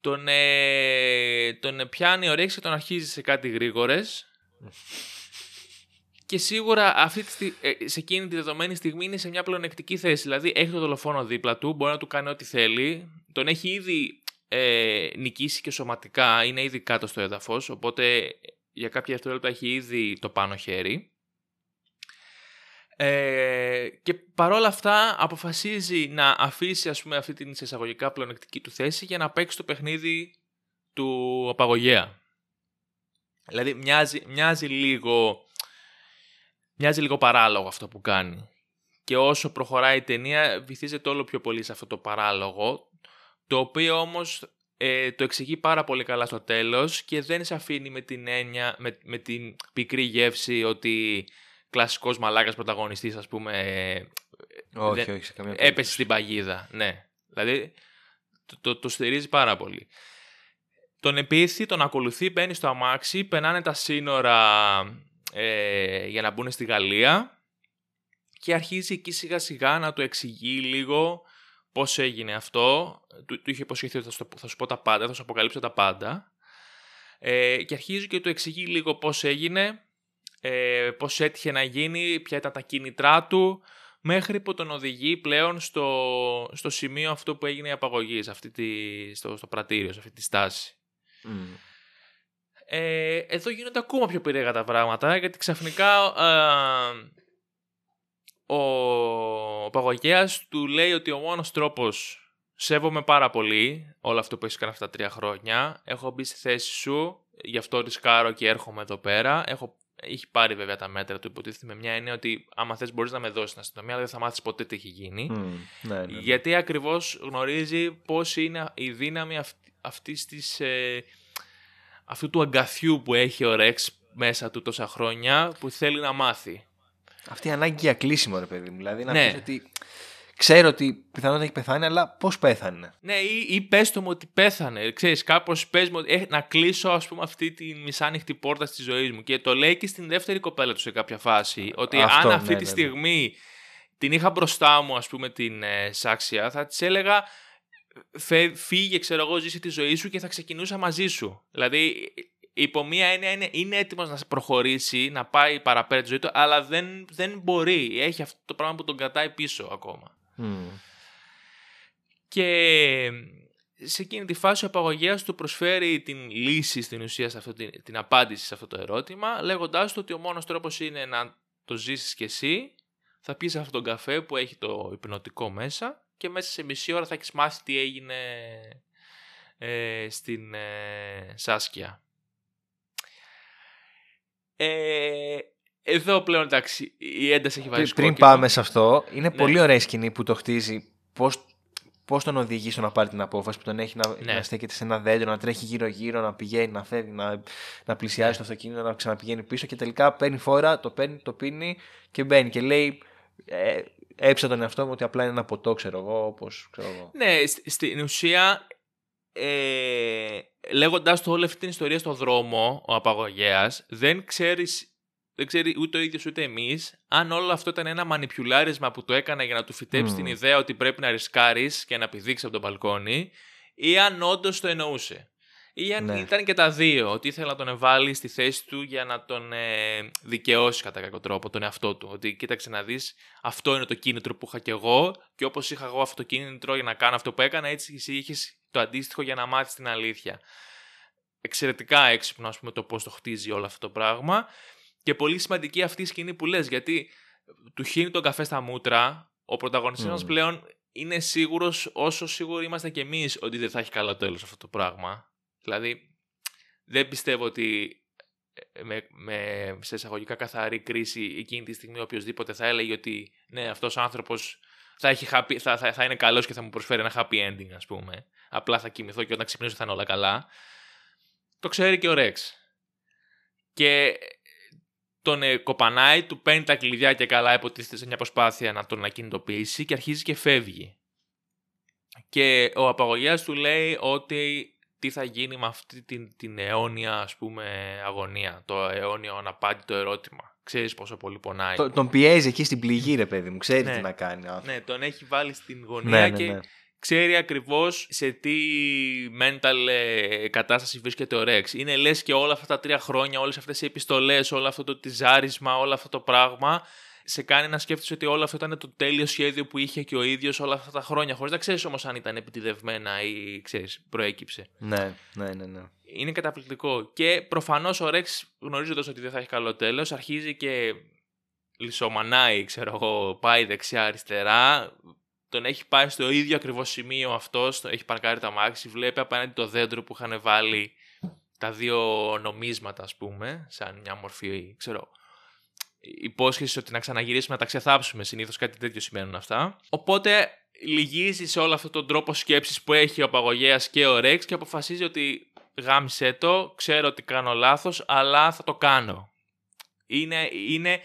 Τον, ε, τον πιάνει ο Ρέξ και τον αρχίζει σε κάτι γρήγορες. [LAUGHS] Και σίγουρα αυτή τη, στι- ε, σε εκείνη τη δεδομένη στιγμή είναι σε μια πλεονεκτική θέση. Δηλαδή έχει τον δολοφόνο δίπλα του, μπορεί να του κάνει ό,τι θέλει. Τον έχει ήδη ε, νικήσει και σωματικά, είναι ήδη κάτω στο έδαφος, οπότε για κάποια δευτερόλεπτα έχει ήδη το πάνω χέρι. Ε, και παρόλα αυτά αποφασίζει να αφήσει ας πούμε αυτή την σε εισαγωγικά πλεονεκτική του θέση για να παίξει το παιχνίδι του απαγωγέα. Δηλαδή μοιάζει, μοιάζει λίγο μοιάζει λίγο παράλογο αυτό που κάνει. Και όσο προχωράει η ταινία βυθίζεται όλο πιο πολύ σε αυτό το παράλογο το οποίο όμως ε, το εξηγεί πάρα πολύ καλά στο τέλος και δεν σε αφήνει με την έννοια, με, με την πικρή γεύση ότι κλασικός μαλάκας πρωταγωνιστής ας πούμε ε, Όχι, δεν- όχι, σε καμία έπεσε περίπτωση. στην παγίδα. Ναι. Δηλαδή το, το, το στηρίζει πάρα πολύ. Τον επίθει, τον ακολουθεί, μπαίνει στο αμάξι, περνάνε τα σύνορα ε, για να μπουν στη Γαλλία και αρχίζει εκεί σιγά σιγά να του εξηγεί λίγο πώς έγινε αυτό. Του, του είχε υποσχεθεί ότι θα σου, το- θα σου πω τα πάντα, θα σου αποκαλύψω τα πάντα. Ε, και αρχίζει και του εξηγεί λίγο πώς έγινε, ε, πώς έτυχε να γίνει, ποια ήταν τα κίνητρά του, μέχρι που τον οδηγεί πλέον στο, στο σημείο αυτό που έγινε η απαγωγή, αυτή τη, στο, στο πρατήριο, σε αυτή τη στάση. Ε, εδώ γίνονται ακόμα πιο περίεργα τα πράγματα, γιατί ξαφνικά ο, ο Παγωγέας του λέει ότι ο μόνος τρόπος Σέβομαι πάρα πολύ όλο αυτό που έχεις κάνει αυτά τα τρία χρόνια. Έχω μπει στη θέση σου, γι' αυτό ρισκάρω και έρχομαι εδώ πέρα. Έχω έχει πάρει βέβαια τα μέτρα του, υποτίθεται με μια έννοια ότι άμα θες μπορείς να με δώσεις στην αστυνομία, αλλά δεν θα μάθεις ποτέ τι έχει γίνει. Mm, ναι, ναι, Γιατί ακριβώς γνωρίζει πώς είναι η δύναμη αυτής, της, ε, αυτού του αγκαθιού που έχει ο Ρεξ μέσα του τόσα χρόνια που θέλει να μάθει. Αυτή η ανάγκη για κλείσιμο, ρε παιδί μου. Δηλαδή να ναι. ότι ξέρω ότι πιθανότατα έχει πεθάνει, αλλά πώς πέθανε; Ναι, ή, ή πες το μου ότι πέθανε. Ξέρεις, κάπως πες μου ε, να κλείσω ας πούμε, αυτή τη μισάνοιχτη πόρτα στη ζωής μου. Και το λέει και στην δεύτερη κοπέλα του σε κάποια φάση. Ότι αν αυτή ναι, τη ναι, ναι. στιγμή την είχα μπροστά μου, ας πούμε, την ε, Σάξια, θα της έλεγα φύγε, ξέρω εγώ, ζήσει τη ζωή σου και θα ξεκινούσα μαζί σου. Δηλαδή, υπό μία έννοια είναι, είναι έτοιμος να προχωρήσει, να πάει παραπέρα τη ζωή του, αλλά δεν, δεν μπορεί. Έχει αυτό το πράγμα που τον κρατάει πίσω ακόμα. Και σε εκείνη τη φάση ο απαγωγέας του προσφέρει την λύση στην ουσία, σε αυτό, την, την απάντηση σε αυτό το ερώτημα, λέγοντάς του ότι ο μόνος τρόπος είναι να το ζήσεις κι εσύ, θα πεις αυτόν τον καφέ που έχει το υπνοτικό μέσα και μέσα σε μισή ώρα θα έχεις μάθει τι έγινε ε, στην ε, Σάσκια. Ε, εδώ πλέον εντάξει, η ένταση έχει βάλει Πριν πάμε σε αυτό, είναι ναι. πολύ ωραία η σκηνή που το χτίζει. Πώς πώς τον οδηγεί στο να πάρει την απόφαση που τον έχει να, ναι. να στέκεται σε ένα δέντρο, να τρέχει γύρω-γύρω, να πηγαίνει, να φεύγει, να, να πλησιάζει ναι. το αυτοκίνητο, να ξαναπηγαίνει πίσω και τελικά παίρνει φόρα, το παίρνει, το πίνει και μπαίνει και λέει. Ε, έψα τον εαυτό μου ότι απλά είναι ένα ποτό, ξέρω εγώ, όπως ξέρω εγώ. Ναι, στην ουσία ε, λέγοντας το όλη αυτή την ιστορία στο δρόμο, ο απαγωγέας, δεν ξέρεις δεν ξέρει ούτε ο ίδιος ούτε εμείς αν όλο αυτό ήταν ένα μανιπιουλάρισμα που το έκανε για να του φυτέψει την ιδέα ότι πρέπει να ρισκάρεις και να πηδήξεις από τον μπαλκόνι, ή αν όντως το εννοούσε. Ή αν ναι. ήταν και τα δύο, ότι ήθελε να τον βάλει στη θέση του για να τον ε, δικαιώσει κατά κάποιο τρόπο τον εαυτό του. Ότι κοίταξε να δεις, αυτό είναι το κίνητρο που είχα κι εγώ, και όπως είχα εγώ αυτό το κίνητρο για να κάνω αυτό που έκανα, έτσι εσύ είχες το αντίστοιχο για να μάθεις την αλήθεια. Εξαιρετικά έξυπνο, ας πούμε, το πώς το χτίζει όλο αυτό το πράγμα. Και πολύ σημαντική αυτή η σκηνή που λες, γιατί του χύνει τον καφέ στα μούτρα, ο πρωταγωνιστής mm. μας πλέον είναι σίγουρος όσο σίγουροι είμαστε κι εμείς ότι δεν θα έχει καλό τέλος αυτό το πράγμα. Δηλαδή, δεν πιστεύω ότι ε, με, με, σε εισαγωγικά καθαρή κρίση εκείνη τη στιγμή οποιοδήποτε θα έλεγε ότι ναι, αυτός ο άνθρωπος θα, έχει happy, θα, θα, θα είναι καλός και θα μου προσφέρει ένα happy ending ας πούμε. Απλά θα κοιμηθώ και όταν ξυπνήσω θα είναι όλα καλά. Το ξέρει και ο Ρεξ. Και τον ε, κοπανάει, του παίρνει τα κλειδιά και καλά υποτίθεται σε μια προσπάθεια να τον ακινητοποιήσει και αρχίζει και φεύγει. Και ο απαγωγέας του λέει ότι τι θα γίνει με αυτή την, την αιώνια ας πούμε αγωνία, το αιώνιο αναπάντητο ερώτημα. Ξέρεις πόσο πολύ πονάει. τον πιέζει εκεί στην πληγή ρε παιδί μου, ξέρει ναι. τι να κάνει. Ναι, τον έχει βάλει στην γωνία ναι, ναι, και ξέρει ακριβώς σε τι mental ε, κατάσταση βρίσκεται ο Ρεξ. Είναι λες και όλα αυτά τα τρία χρόνια, όλες αυτές οι επιστολές, όλο αυτό το τυζάρισμα, όλο αυτό το πράγμα σε κάνει να σκέφτεσαι ότι όλο αυτό ήταν το τέλειο σχέδιο που είχε και ο ίδιος όλα αυτά τα χρόνια. Χωρίς να ξέρεις όμως αν ήταν επιτιδευμένα ή ξέρεις, προέκυψε. Ναι, ναι, ναι, ναι. Είναι καταπληκτικό. Και προφανώς ο Ρεξ, γνωρίζοντας ότι δεν θα έχει καλό τέλος, αρχίζει και λισομανάει, ξέρω εγώ, πάει δεξιά-αριστερά, τον έχει πάει στο ίδιο ακριβώς σημείο αυτός, έχει παρκάρει τα μάξι, βλέπει απέναντι το δέντρο που είχαν βάλει τα δύο νομίσματα, ας πούμε, σαν μια μορφή, ξέρω, υπόσχεσης ότι να ξαναγυρίσουμε να τα ξεθάψουμε. Συνήθως κάτι τέτοιο σημαίνουν αυτά. Οπότε λυγίζει σε όλο αυτόν τον τρόπο σκέψης που έχει ο Απαγωγέα και ο Ρεξ και αποφασίζει ότι γάμισε το, ξέρω ότι κάνω λάθος, αλλά θα το κάνω. Είναι, είναι,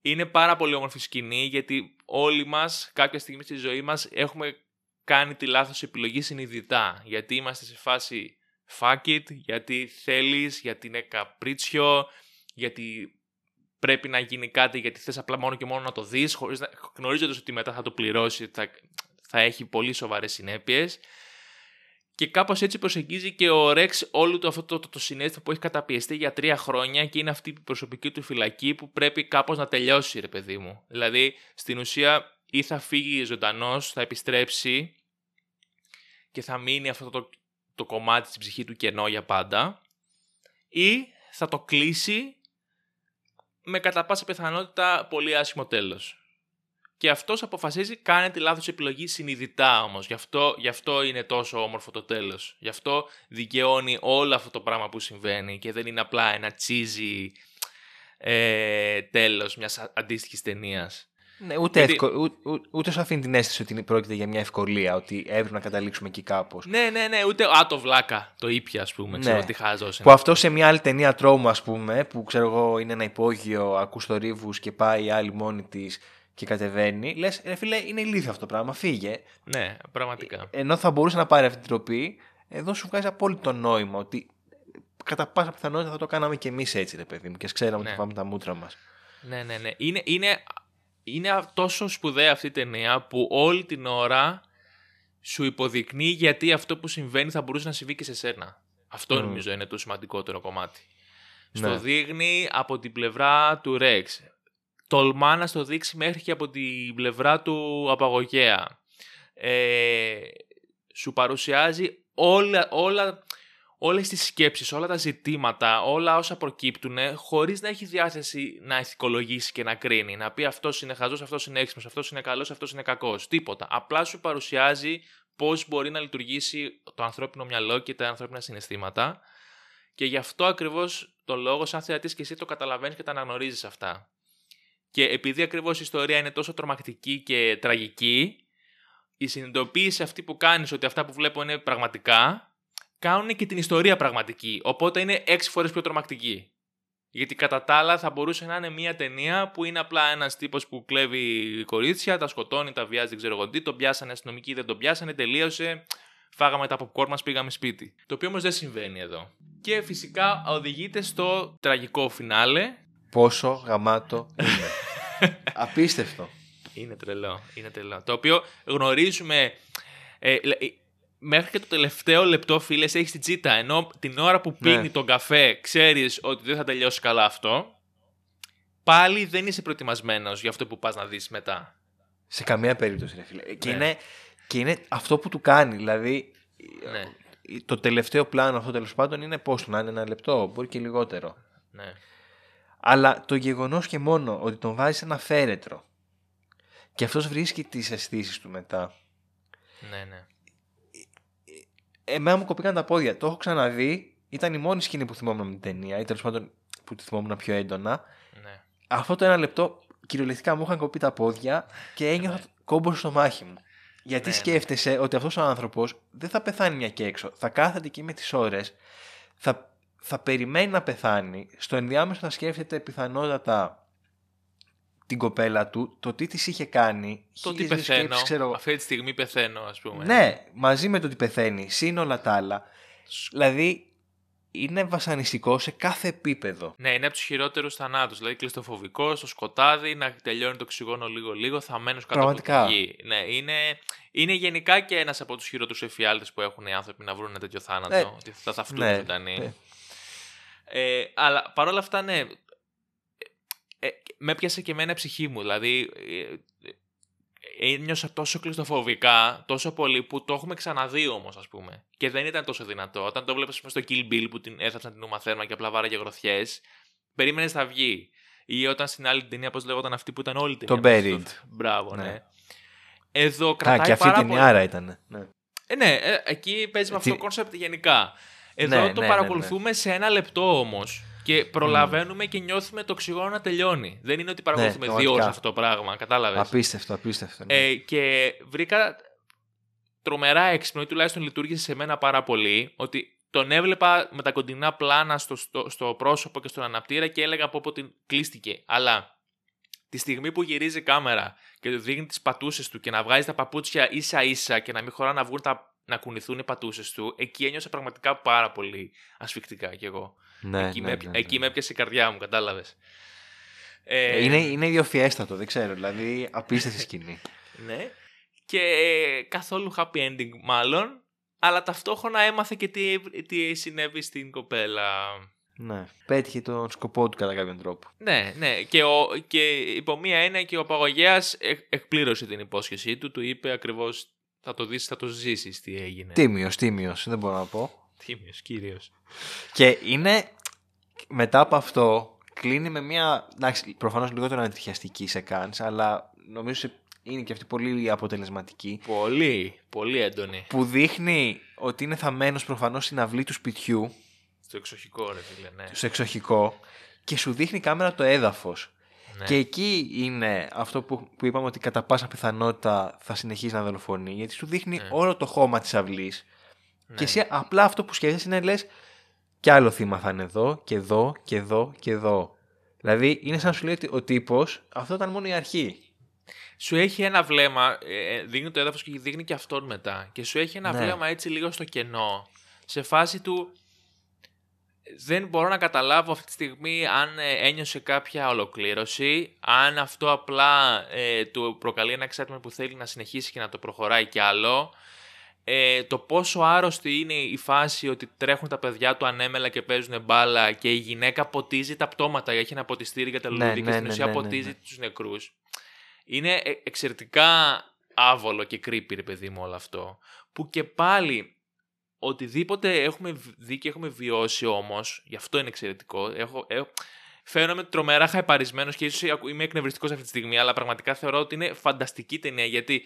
είναι πάρα πολύ όμορφη σκηνή γιατί όλοι μας κάποια στιγμή στη ζωή μας έχουμε κάνει τη λάθος επιλογή συνειδητά. Γιατί είμαστε σε φάση fuck it, γιατί θέλεις, γιατί είναι καπρίτσιο, γιατί πρέπει να γίνει κάτι γιατί θες απλά μόνο και μόνο να το δεις, χωρίς να, γνωρίζοντας ότι μετά θα το πληρώσεις, θα, θα έχει πολύ σοβαρές συνέπειες. Και κάπως έτσι προσεγγίζει και ο Ρεξ όλο το αυτό το, το, το συνέστημα που έχει καταπιεστεί για τρία χρόνια και είναι αυτή η προσωπική του φυλακή που πρέπει κάπως να τελειώσει, ρε παιδί μου. Δηλαδή, στην ουσία, ή θα φύγει ζωντανός, θα επιστρέψει και θα μείνει αυτό το, το κομμάτι στην ψυχή του κενό για πάντα, ή θα το κλείσει με κατά πάσα πιθανότητα πολύ άσχημο τέλος. Και αυτός αποφασίζει κάνει τη λάθος επιλογή συνειδητά όμως. Γι αυτό, γι' αυτό είναι τόσο όμορφο το τέλος. Γι' αυτό δικαιώνει όλο αυτό το πράγμα που συμβαίνει και δεν είναι απλά ένα τσίζι ε, τέλος μιας αντίστοιχης ταινίας. Ναι, ούτε, Γιατί... ευκο... ούτε, ούτε σου αφήνει την αίσθηση ότι πρόκειται για μια ευκολία, ότι έπρεπε να καταλήξουμε εκεί κάπως. Ναι, ναι, ναι, ούτε. Α, το βλάκα, το ήπια, ας πούμε. Ξέρω ναι. τι χάζω. Που αυτό σε μια άλλη ταινία τρόμου, ας πούμε, που ξέρω εγώ είναι ένα υπόγειο, ακούς το ρίβους και πάει η άλλη μόνη της και κατεβαίνει. Λες, ρε φίλε, είναι ηλίθιο αυτό το πράγμα, φύγε. Ναι, πραγματικά. Ε, ενώ θα μπορούσε να πάρει αυτή την τροπή, εδώ σου βγάζει απόλυτο νόημα ότι κατά πάσα πιθανότητα θα το κάναμε κι εμείς έτσι, ρε παιδί μου, και ξέραμε ναι. ότι πάμε τα μούτρα μας. Ναι, ναι, ναι. Είναι, είναι είναι τόσο σπουδαία αυτή η ταινία που όλη την ώρα σου υποδεικνύει γιατί αυτό που συμβαίνει θα μπορούσε να συμβεί και σε σένα. Αυτό mm. νομίζω είναι το σημαντικότερο κομμάτι. Ναι. Στο δείχνει από την πλευρά του Ρεξ. Τολμά να στο δείξει μέχρι και από την πλευρά του απαγωγέα. Ε, σου παρουσιάζει όλα, όλα όλες τις σκέψεις, όλα τα ζητήματα, όλα όσα προκύπτουν, χωρίς να έχει διάθεση να ηθικολογήσει και να κρίνει. Να πει αυτός είναι χαζός, αυτός είναι έξυπνος, αυτός είναι καλός, αυτός είναι κακός. Τίποτα. Απλά σου παρουσιάζει πώς μπορεί να λειτουργήσει το ανθρώπινο μυαλό και τα ανθρώπινα συναισθήματα. Και γι' αυτό ακριβώς το λόγο, σαν θεατής και εσύ το καταλαβαίνεις και τα αναγνωρίζεις αυτά. Και επειδή ακριβώς η ιστορία είναι τόσο τρομακτική και τραγική, η συνειδητοποίηση αυτή που κάνεις ότι αυτά που βλέπω είναι πραγματικά, κάνουν και την ιστορία πραγματική. Οπότε είναι έξι φορές πιο τρομακτική. Γιατί κατά τα άλλα θα μπορούσε να είναι μια ταινία που είναι απλά ένας τύπος που κλέβει κορίτσια, τα σκοτώνει, τα βιάζει, δεν ξέρω εγώ τι, τον πιάσανε αστυνομικοί, δεν τον πιάσανε, τελείωσε. Φάγαμε τα popcorn μας, πήγαμε σπίτι. Το οποίο όμως δεν συμβαίνει εδώ. Και φυσικά οδηγείται στο τραγικό φινάλε. Πόσο γαμάτο είναι. [LAUGHS] Απίστευτο. Είναι τρελό, είναι τρελό. Το οποίο γνωρίζουμε. Ε, μέχρι και το τελευταίο λεπτό, φίλες, έχεις την τσίτα. Ενώ την ώρα που πίνει ναι. τον καφέ, ξέρεις ότι δεν θα τελειώσει καλά αυτό. Πάλι δεν είσαι προετοιμασμένος για αυτό που πας να δεις μετά. Σε καμία περίπτωση, ρε φίλε. Και, ναι. είναι, και είναι αυτό που του κάνει. Δηλαδή, ναι. το τελευταίο πλάνο αυτό τέλος πάντων είναι πώς να είναι ένα λεπτό, μπορεί και λιγότερο. Ναι. Αλλά το γεγονός και μόνο ότι τον βάζει σε ένα φέρετρο και αυτός βρίσκει τις αισθήσεις του μετά. Ναι, ναι εμένα μου κοπήκαν τα πόδια. Το έχω ξαναδεί. Ήταν η μόνη σκηνή που θυμόμουν με την ταινία, ή τέλος πάντων που τη θυμόμουν πιο έντονα. Ναι. Αυτό το ένα λεπτό κυριολεκτικά μου είχαν κοπεί τα πόδια και ένιωθα ναι. κόμπος στο μάχη μου. Γιατί ναι, ναι. σκέφτεσαι ότι αυτός ο άνθρωπος δεν θα πεθάνει μια και έξω. Θα κάθεται εκεί με τις ώρες, θα, θα περιμένει να πεθάνει. Στο ενδιάμεσο θα σκέφτεται πιθανότατα την κοπέλα του, το τι της είχε κάνει. Το ότι πεθαίνω. Σκέψεις, ξέρω... Αυτή τη στιγμή πεθαίνω, ας πούμε. Ναι, μαζί με το ότι πεθαίνει, συν όλα τα άλλα. Δηλαδή, είναι βασανιστικό σε κάθε επίπεδο. Ναι, είναι από τους χειρότερους θανάτους. Δηλαδή, κλειστοφοβικό, στο σκοτάδι, να τελειώνει το οξυγόνο λίγο-λίγο, θα μένω κάτω από τη γη. Ναι, είναι, είναι γενικά και ένας από τους χειρότερους εφιάλτες που έχουν οι άνθρωποι να βρουν ένα τέτοιο θάνατο. Ε, ότι θα θαυτούν ναι, ζωντανοί. Ναι. Ε, αλλά παρόλα αυτά, ναι, ε, με έπιασε και εμένα η ψυχή μου. Δηλαδή, ε, ε, ένιωσα τόσο κλειστοφοβικά, τόσο πολύ που το έχουμε ξαναδεί όμως, ας πούμε. Και δεν ήταν τόσο δυνατό. Όταν το βλέπω στο Kill Bill που την έθαψαν την Ούμα Θέρμα και απλά βάραγε γροθιές, περίμενες θα βγει. Ή όταν στην άλλη ταινία, πώς λέγονταν αυτή που ήταν όλη την ταινία. Το Buried. Μπράβο, ναι. ναι. Εδώ κρατάει. Α, και αυτή την άρα ήταν. Ναι. Ε, ναι, ε, εκεί παίζει με αυτό το concept γενικά. Εδώ ναι, το ναι, ναι παρακολουθούμε σε ένα λεπτό όμως. Και προλαβαίνουμε mm. και νιώθουμε το οξυγόνο να τελειώνει. Δεν είναι ότι παρακολουθούμε ναι, δύο ώρες αυτό το πράγμα. Κατάλαβες; Απίστευτο, απίστευτο. Ναι. Ε, και βρήκα τρομερά έξυπνο, ή τουλάχιστον λειτούργησε σε μένα πάρα πολύ, ότι τον έβλεπα με τα κοντινά πλάνα στο, στο, στο πρόσωπο και στον αναπτήρα και έλεγα από την κλείστηκε. Αλλά τη στιγμή που γυρίζει η κάμερα και του δείχνει τις πατούσες του και να βγάζει τα παπούτσια ίσα ίσα και να μην χωρά να βγουν τα να κουνηθούν οι πατούσες του, εκεί ένιωσα πραγματικά πάρα πολύ ασφικτικά κι εγώ. Ναι, εκεί, ναι, με, ναι, ναι. εκεί με έπιασε η καρδιά μου, κατάλαβες. Ε, είναι, είναι ιδιοφιέστατο, δεν ξέρω. Δηλαδή, απίστευτη σκηνή. ναι. Και καθόλου happy ending, μάλλον. αλλά ταυτόχρονα έμαθε και τι, τι συνέβη στην κοπέλα. Ναι. Πέτυχε τον σκοπό του κατά κάποιον τρόπο. Ναι, ναι. Και, ο, και υπό μία έννοια και ο Παγωγέας εκπλήρωσε την υπόσχεσή του. Του είπε ακριβώς θα το δεις, θα το ζήσεις τι έγινε. Τίμιος, τίμιος. Δεν μπορώ να πω. Τίμιος, κύριος. Και είναι μετά από αυτό κλείνει με μια. Εντάξει, προφανώς λιγότερο αντιχιαστική σε καν, αλλά νομίζω είναι και αυτή πολύ αποτελεσματική. Πολύ, πολύ έντονη. Που δείχνει ότι είναι θαμμένο προφανώς στην αυλή του σπιτιού. Στο εξοχικό, ρε φίλε, ναι. Στο εξοχικό. Και σου δείχνει κάμερα το έδαφος. Ναι. Και εκεί είναι αυτό που, που είπαμε ότι κατά πάσα πιθανότητα θα συνεχίσει να δολοφονεί. Γιατί σου δείχνει ναι. όλο το χώμα της αυλής. Ναι. Και εσύ απλά αυτό που σκέφτεσαι είναι λες, κι άλλο θύμα θα είναι εδώ και εδώ και εδώ και εδώ. Δηλαδή είναι σαν να σου λέει ότι ο τύπος αυτό ήταν μόνο η αρχή. Σου έχει ένα βλέμμα, ε, ε, δείχνει το έδαφος και δείχνει και αυτόν μετά. Και σου έχει ένα ναι. βλέμμα έτσι λίγο στο κενό. Σε φάση του. Δεν μπορώ να καταλάβω αυτή τη στιγμή αν ε, ένιωσε κάποια ολοκλήρωση, αν αυτό απλά ε, του προκαλεί ένα εξάρτημα που θέλει να συνεχίσει και να το προχωράει κι άλλο, ε, το πόσο άρρωστη είναι η φάση ότι τρέχουν τα παιδιά του ανέμελα και παίζουν μπάλα και η γυναίκα ποτίζει τα πτώματα, έχει ένα ποτιστήρι για τα ναι, λουλούδια και στην ναι, ουσία ναι, ποτίζει τους νεκρούς. Είναι ε, εξαιρετικά άβολο και creepy ρε παιδί μου όλο αυτό. Που και πάλι οτιδήποτε έχουμε δει και έχουμε βιώσει όμως, γι' αυτό είναι εξαιρετικό, έχω, έχω, φαίνομαι τρομερά χαϊπαρισμένος και ίσως είμαι εκνευριστικός αυτή τη στιγμή, αλλά πραγματικά θεωρώ ότι είναι φανταστική ταινία γιατί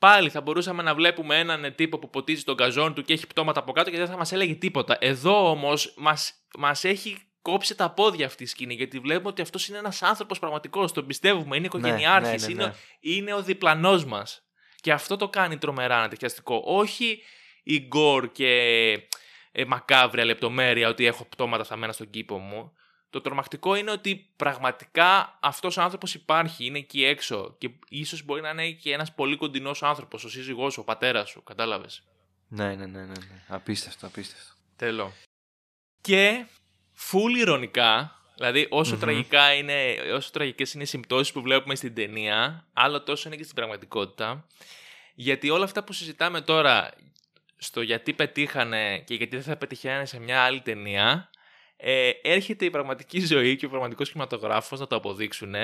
Πάλι θα μπορούσαμε να βλέπουμε έναν τύπο που ποτίζει τον καζόν του και έχει πτώματα από κάτω και δεν θα μας έλεγε τίποτα. Εδώ όμως μας μας έχει κόψει τα πόδια αυτή η σκηνή γιατί βλέπουμε ότι αυτός είναι ένας άνθρωπος πραγματικός. Τον πιστεύουμε, είναι οικογενειάρχης, ναι, ναι, ναι, είναι, ναι. είναι ο διπλανός μας. Και αυτό το κάνει τρομερά ανατριχιαστικό. Όχι η γκορ και ε, μακάβρια λεπτομέρεια ότι έχω πτώματα θα μένα στον κήπο μου. Το τρομακτικό είναι ότι πραγματικά αυτός ο άνθρωπος υπάρχει, είναι εκεί έξω και ίσως μπορεί να είναι και ένας πολύ κοντινός άνθρωπος, ο σύζυγός σου, ο πατέρας σου, κατάλαβες; Ναι, ναι, ναι, ναι, ναι. Απίστευτο, απίστευτο. Τέλο. Και φουλ ηρωνικά, δηλαδή όσο, mm-hmm. τραγικά είναι, όσο τραγικές είναι οι συμπτώσεις που βλέπουμε στην ταινία, άλλο τόσο είναι και στην πραγματικότητα. Γιατί όλα αυτά που συζητάμε τώρα στο γιατί πετύχανε και γιατί δεν θα πετυχαίνανε σε μια άλλη ταινία, ε, έρχεται η πραγματική ζωή και ο πραγματικός κινηματογράφος να το αποδείξουν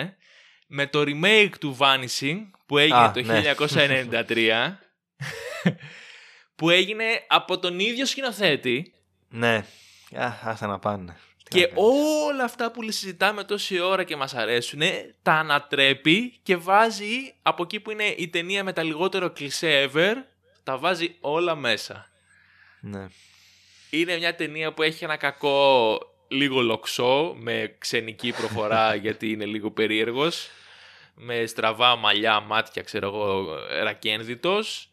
με το remake του Vanishing που έγινε το 1993 ναι. που έγινε από τον ίδιο σκηνοθέτη. Ναι, άστα να πάνε και όλα αυτά που συζητάμε τόση ώρα και μας αρέσουν τα ανατρέπει και βάζει από εκεί που είναι η ταινία με τα λιγότερο κλισέ ever τα βάζει όλα μέσα. Ναι είναι μια ταινία που έχει ένα κακό λίγο λοξό, με ξενική προφορά [LAUGHS] γιατί είναι λίγο περίεργος, με στραβά μαλλιά, μάτια, ξέρω εγώ, ρακένδυτος.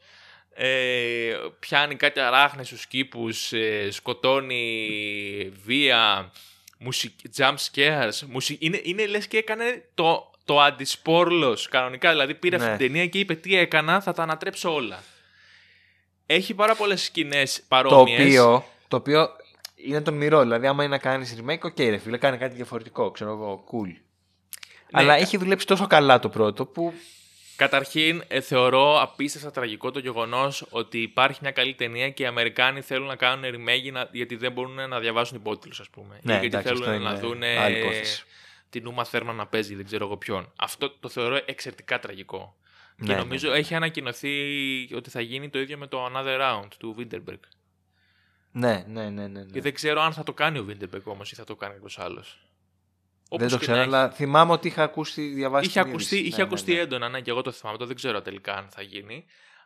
Ε, πιάνει κάτι αράχνες στους κήπους, ε, σκοτώνει βία, music, jump scares. Music, είναι, είναι λες και έκανε το, το αντι Spoorloos κανονικά. Δηλαδή πήρε αυτή την ναι. ταινία και είπε τι έκανα, θα τα ανατρέψω όλα. Έχει πάρα πολλές σκηνές παρόμοιες. Το οποίο το οποίο είναι το μυρό. Δηλαδή, άμα είναι να κάνεις remake, OK, okay, ρε φίλε, κάνει κάτι διαφορετικό. Ξέρω εγώ, cool. Ναι, Αλλά έχει δουλέψει τόσο καλά το πρώτο που. Καταρχήν, ε, θεωρώ απίστευτα τραγικό το γεγονός ότι υπάρχει μια καλή ταινία και οι Αμερικάνοι θέλουν να κάνουν remake γιατί δεν μπορούν να διαβάσουν υπότιτλους, ας πούμε. Ναι, γιατί εντάξει, θέλουν να δουν την Ούμα Θέρμαν να παίζει, δεν ξέρω εγώ ποιον. Αυτό το θεωρώ εξαιρετικά τραγικό. Ναι, και νομίζω ναι. έχει ανακοινωθεί ότι θα γίνει το ίδιο με το Another Round του Vinterberg. Ναι, ναι, ναι, ναι. Και δεν ξέρω αν θα το κάνει ο Βίντερμπεργκ όμως ή θα το κάνει κάποιος άλλος. Δεν το ξέρω, αλλά θυμάμαι ότι είχα ακούσει, διαβάσει. Είχε ακουστεί, είχε ναι, ακουστεί ναι, ναι. έντονα, ναι, και εγώ το θυμάμαι. Το δεν ξέρω τελικά αν θα γίνει.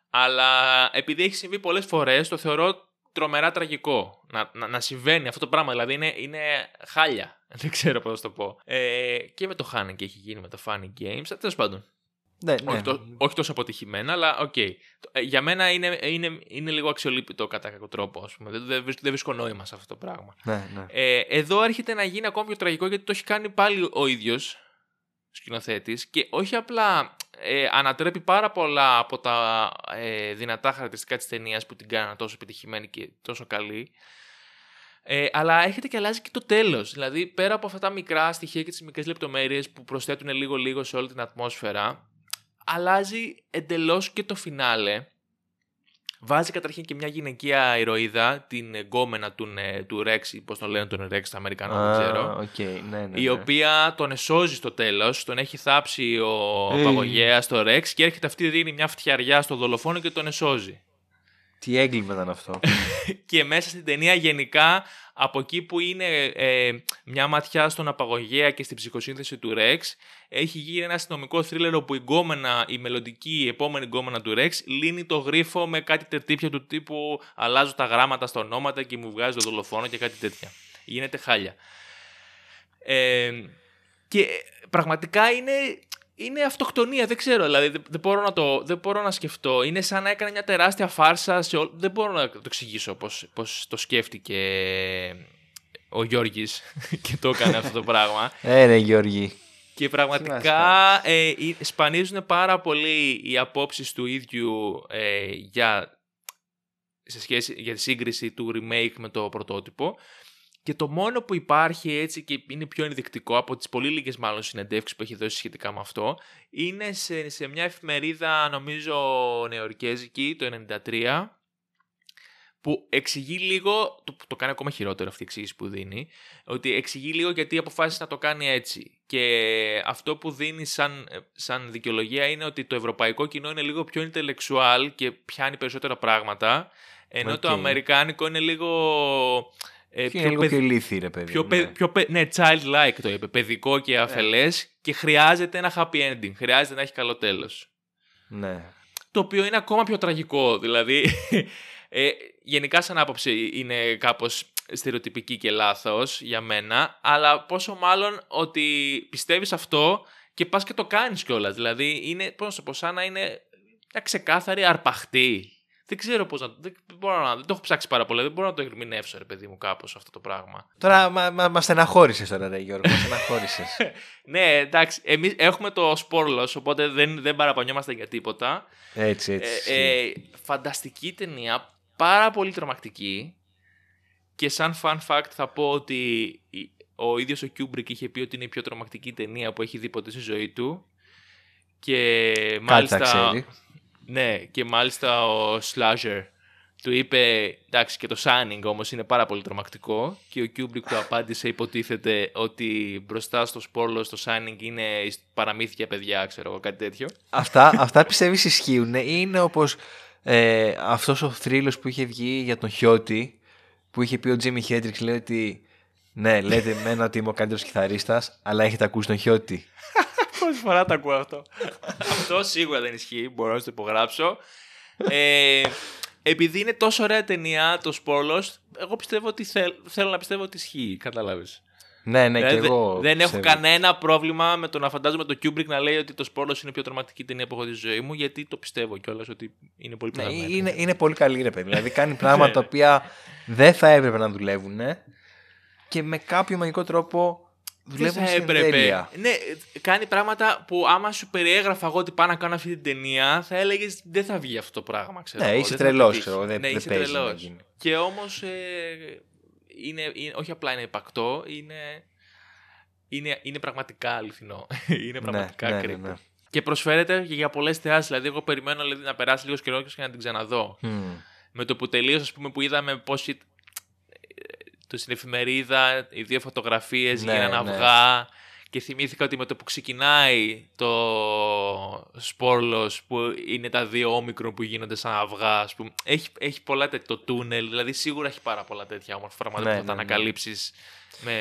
Αλλά επειδή έχει συμβεί πολλές φορές, το θεωρώ τρομερά τραγικό να, να, να, συμβαίνει αυτό το πράγμα. Δηλαδή είναι, είναι χάλια. [LAUGHS] Δεν ξέρω πώς να το πω. Ε, και με το Χάνεκ έχει γίνει με το Funny Games. Τέλος πάντων. Ναι, ναι. Όχι, το, όχι, τόσο αποτυχημένα, αλλά OK. Okay. Ε, για μένα είναι, είναι, είναι λίγο αξιολύπητο κατά κάποιο τρόπο. Ας πούμε. Δεν, δεν, δεν βρίσκω νόημα σε αυτό το πράγμα. Ναι, ναι. Ε, εδώ έρχεται να γίνει ακόμη πιο τραγικό γιατί το έχει κάνει πάλι ο ίδιος σκηνοθέτης και όχι απλά ε, ανατρέπει πάρα πολλά από τα ε, δυνατά χαρακτηριστικά της ταινίας που την κάνανε τόσο επιτυχημένη και τόσο καλή. Ε, αλλά έρχεται και αλλάζει και το τέλος. Δηλαδή, πέρα από αυτά τα μικρά στοιχεία και τις μικρές λεπτομέρειες που προσθέτουν λίγο-λίγο σε όλη την ατμόσφαιρα, αλλάζει εντελώς και το φινάλε Βάζει καταρχήν και μια γυναικεία ηρωίδα, την εγκόμενα του, του Ρέξ, πώς τον λένε τον Ρέξ, τα Αμερικανό, δεν ξέρω. Okay, ναι, ναι, η ναι. οποία τον εσώζει στο τέλος, τον έχει θάψει ο Ε. Παγωγέας στο Ρέξ και έρχεται αυτή, δίνει μια φτιαριά στο δολοφόνο και τον εσώζει. Τι έγκλημα ήταν αυτό. [LAUGHS] και μέσα στην ταινία γενικά από εκεί που είναι ε, μια ματιά στον απαγωγέα και στην ψυχοσύνθεση του Ρεξ έχει γίνει ένα αστυνομικό θρίλερ όπου η, γκόμενα, η μελλοντική, η επόμενη γκόμενα του Ρεξ λύνει το γρίφο με κάτι τερτύπια του τύπου αλλάζω τα γράμματα στα ονόματα και μου βγάζει το δολοφόνο και κάτι τέτοια. Γίνεται χάλια. Ε, και πραγματικά είναι είναι αυτοκτονία, δεν ξέρω. Δηλαδή, δεν, δεν, μπορώ να το, δεν μπορώ να σκεφτώ. Είναι σαν να έκανε μια τεράστια φάρσα. Σε ό, δεν μπορώ να το εξηγήσω πώς, πώς το σκέφτηκε ο Γιώργης [LAUGHS] και το έκανε αυτό το πράγμα. Ε, ρε Γιώργη. Και πραγματικά ε, σπανίζουν πάρα πολύ οι απόψεις του ίδιου ε, για, σε σχέση, για τη σύγκριση του remake με το πρωτότυπο. Και το μόνο που υπάρχει έτσι και είναι πιο ενδεικτικό από τις πολύ λίγες μάλλον συνεντεύξεις που έχει δώσει σχετικά με αυτό είναι σε, σε μια εφημερίδα νομίζω νεορικέζικη το 1993 που εξηγεί λίγο, το, το κάνει ακόμα χειρότερο αυτή η εξήγηση που δίνει, ότι εξηγεί λίγο γιατί αποφάσισε να το κάνει έτσι. Και αυτό που δίνει σαν, σαν δικαιολογία είναι ότι το ευρωπαϊκό κοινό είναι λίγο πιο intellectual και πιάνει περισσότερα πράγματα, ενώ okay. το αμερικάνικο είναι λίγο... Ε, πιο, λίγο παιδ... πιο ηλίθι, ρε παιδί. Πιο, ναι. πιο, ναι, childlike το είπε. Παιδικό και αφελές ναι. και χρειάζεται ένα happy ending. Χρειάζεται να έχει καλό τέλος. Ναι. Το οποίο είναι ακόμα πιο τραγικό. Δηλαδή, [LAUGHS] ε, γενικά σαν άποψη είναι κάπως στερεοτυπική και λάθος για μένα, αλλά πόσο μάλλον ότι πιστεύεις αυτό και πας και το κάνεις κιόλας. Δηλαδή, είναι, πώς να σου πω, σαν να είναι μια ξεκάθαρη αρπαχτή. Δεν ξέρω πώς να. Δεν, μπορώ να. Δεν το έχω ψάξει πάρα πολύ. Δεν μπορώ να το ερμηνεύσω, ρε παιδί μου, κάπως αυτό το πράγμα. Τώρα μα, μα, μας στεναχώρησες τώρα, ρε Γιώργο. Μας στεναχώρησες. [LAUGHS] ναι, εντάξει. Εμείς έχουμε το σπόρλος, οπότε δεν, δεν παραπονιόμαστε για τίποτα. Έτσι, έτσι. Ε, ε, φανταστική ταινία. Πάρα πολύ τρομακτική. Και σαν fun fact θα πω ότι ο ίδιος ο Kubrick είχε πει ότι είναι η πιο τρομακτική ταινία που έχει δει ποτέ στη ζωή του. Και μάλιστα. ξέρει. Ναι, και μάλιστα ο Slasher του είπε, εντάξει και το Shining όμως είναι πάρα πολύ τρομακτικό και ο Kubrick του απάντησε υποτίθεται ότι μπροστά στο σπόρλο στο Shining είναι παραμύθια παιδιά, ξέρω εγώ, κάτι τέτοιο. Αυτά, αυτά πιστεύεις ισχύουν ή είναι όπως ε, αυτός ο θρύλος που είχε βγει για τον Χιώτη που είχε πει ο Jimmy Hendrix λέει ότι ναι, λέτε εμένα ότι είμαι ο καλύτερος κιθαρίστας αλλά έχετε ακούσει τον Χιώτη. Πόση φορά το ακούω αυτό. αυτό σίγουρα δεν ισχύει, μπορώ να το υπογράψω. Ε, επειδή είναι τόσο ωραία ταινία το Σπόρλο, εγώ πιστεύω ότι θέλ, θέλω να πιστεύω ότι ισχύει. Κατάλαβες. Ναι, ναι, δηλαδή, και εγώ. Δεν πιστεύω. έχω κανένα πρόβλημα με το να φαντάζομαι το Kubrick να λέει ότι το Σπόρλο είναι η πιο τρομακτική ταινία που έχω δει στη ζωή μου, γιατί το πιστεύω κιόλας ότι είναι πολύ ναι, πραγματικό. είναι, είναι πολύ καλή, ρε παιδί. Δηλαδή κάνει [LAUGHS] πράγματα τα οποία δεν θα έπρεπε να δουλεύουν και με κάποιο μαγικό τρόπο δουλεύουν θα στην έπρεπε. τέλεια. Ναι, κάνει πράγματα που άμα σου περιέγραφα εγώ ότι πάω να κάνω αυτή την ταινία, θα έλεγες δεν θα βγει αυτό το πράγμα. Ξέρω, Ναι, εγώ, είσαι δεν θα τρελός, πετύχει. ξέρω, δεν- ναι, δεν είσαι παίζει να τρελός. γίνει. Και όμως ε, είναι, είναι, όχι απλά είναι υπακτό, είναι, είναι, είναι πραγματικά αληθινό. [LAUGHS] είναι πραγματικά ναι, ναι, creepy. ναι. Και προσφέρεται και για πολλές θεάσεις. Δηλαδή, εγώ περιμένω δηλαδή, να περάσει λίγος καιρός και να την ξαναδώ. Μμμ. Με το που τελείωσε, ας πούμε, που είδαμε πώς. Το στην εφημερίδα, οι δύο φωτογραφίες Ναι, γίνανε ναι. αυγά. Και θυμήθηκα ότι με το που ξεκινάει το σπόρλος που είναι τα δύο όμικρον που γίνονται σαν αυγά, ας πούμε. Έχει, έχει πολλά τέτοια, το τούνελ, δηλαδή σίγουρα έχει πάρα πολλά τέτοια όμορφα πράγματα Ναι, που θα τα ναι, ναι. ανακαλύψεις με,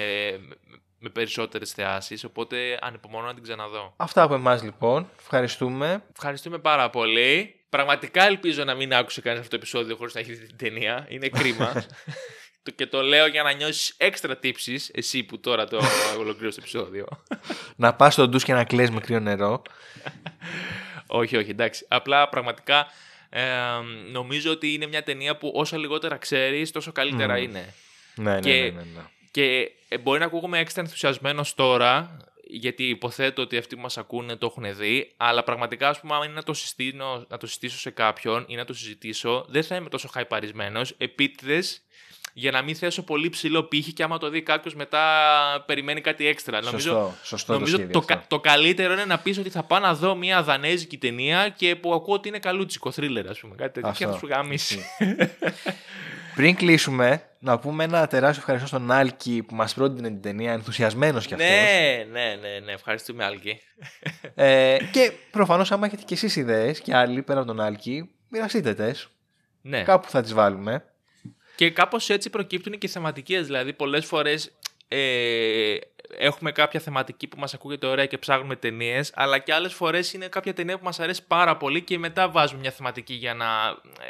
με, με περισσότερες θεάσεις, οπότε ανυπομονώ να την ξαναδώ. Αυτά από εμάς λοιπόν. Ευχαριστούμε. Ευχαριστούμε πάρα πολύ. Πραγματικά ελπίζω να μην άκουσε κανένα αυτό το επεισόδιο χωρίς να έχει δει την ταινία. Είναι κρίμα. [LAUGHS] Το- και το λέω για να νιώσεις έξτρα τύψεις, εσύ που τώρα το [LAUGHS] ολοκλήρωσε το επεισόδιο. [LAUGHS] Να πας στο ντους και να κλαις με κρύο νερό. [LAUGHS] όχι, όχι, εντάξει. Απλά πραγματικά ε, νομίζω ότι είναι μια ταινία που όσα λιγότερα ξέρεις, τόσο καλύτερα Μμμ. είναι. Ναι, ναι, Και- ναι, ναι, ναι. Και ε, μπορεί να ακούγομαι έξτρα ενθουσιασμένος τώρα, γιατί υποθέτω ότι αυτοί που μας ακούνε το έχουν δει, αλλά πραγματικά, ας πούμε, αν είναι να το, συστήνω, να το συστήσω σε κάποιον ή να το συζητήσω, δεν θα είμαι τόσο χαϊπαρισμένος. Επίτηδες για να μην θέσω πολύ ψηλό πύχη και άμα το δει κάποιος μετά περιμένει κάτι έξτρα. Σωστό, νομίζω σωστό νομίζω το, το, σχέδιο κα- αυτό. το καλύτερο είναι να πεις ότι θα πάω να δω μια δανέζικη ταινία και που ακούω ότι είναι καλούτσικο θρίλερ, ας πούμε. Κάτι τέτοιο. Και θα Αυτό. σου γάμισει. Πριν κλείσουμε, να πούμε ένα τεράστιο ευχαριστώ στον Άλκη που μας πρότεινε την ταινία, ενθουσιασμένος κι αυτός. ναι, ναι, ναι, ναι. Ευχαριστούμε, Άλκη. Ε, και προφανώς άμα έχετε κι εσείς ιδέες και άλλοι πέρα από τον Άλκη, μοιραστείτε τες. Ναι. Κάπου θα τις βάλουμε. Και κάπως έτσι προκύπτουν και θεματικές. Δηλαδή, πολλές φορές ε, έχουμε κάποια θεματική που μας ακούγεται ωραία και ψάχνουμε ταινίες, αλλά και άλλες φορές είναι κάποια ταινία που μας αρέσει πάρα πολύ και μετά βάζουμε μια θεματική για να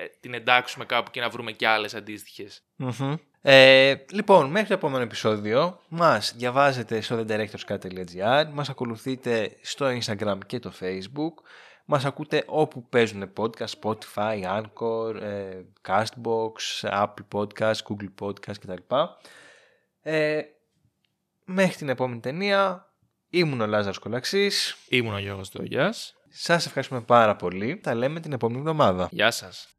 ε, την εντάξουμε κάπου και να βρούμε και άλλες αντίστοιχες. Μμμ. Ε, λοιπόν, μέχρι το επόμενο επεισόδιο μας διαβάζετε στο thedirectorscat.gr μας ακολουθείτε στο Instagram και το Facebook μας ακούτε όπου παίζουν podcast, Spotify, Anchor, ε, Castbox, Apple Podcast, Google Podcast κτλ. Ε, μέχρι την επόμενη ταινία ήμουν ο Λάζαρος Κολαξής Ήμουν ο Γιώργος Δόγιας. Σας ευχαριστούμε πάρα πολύ Τα λέμε την επόμενη εβδομάδα Γεια σας.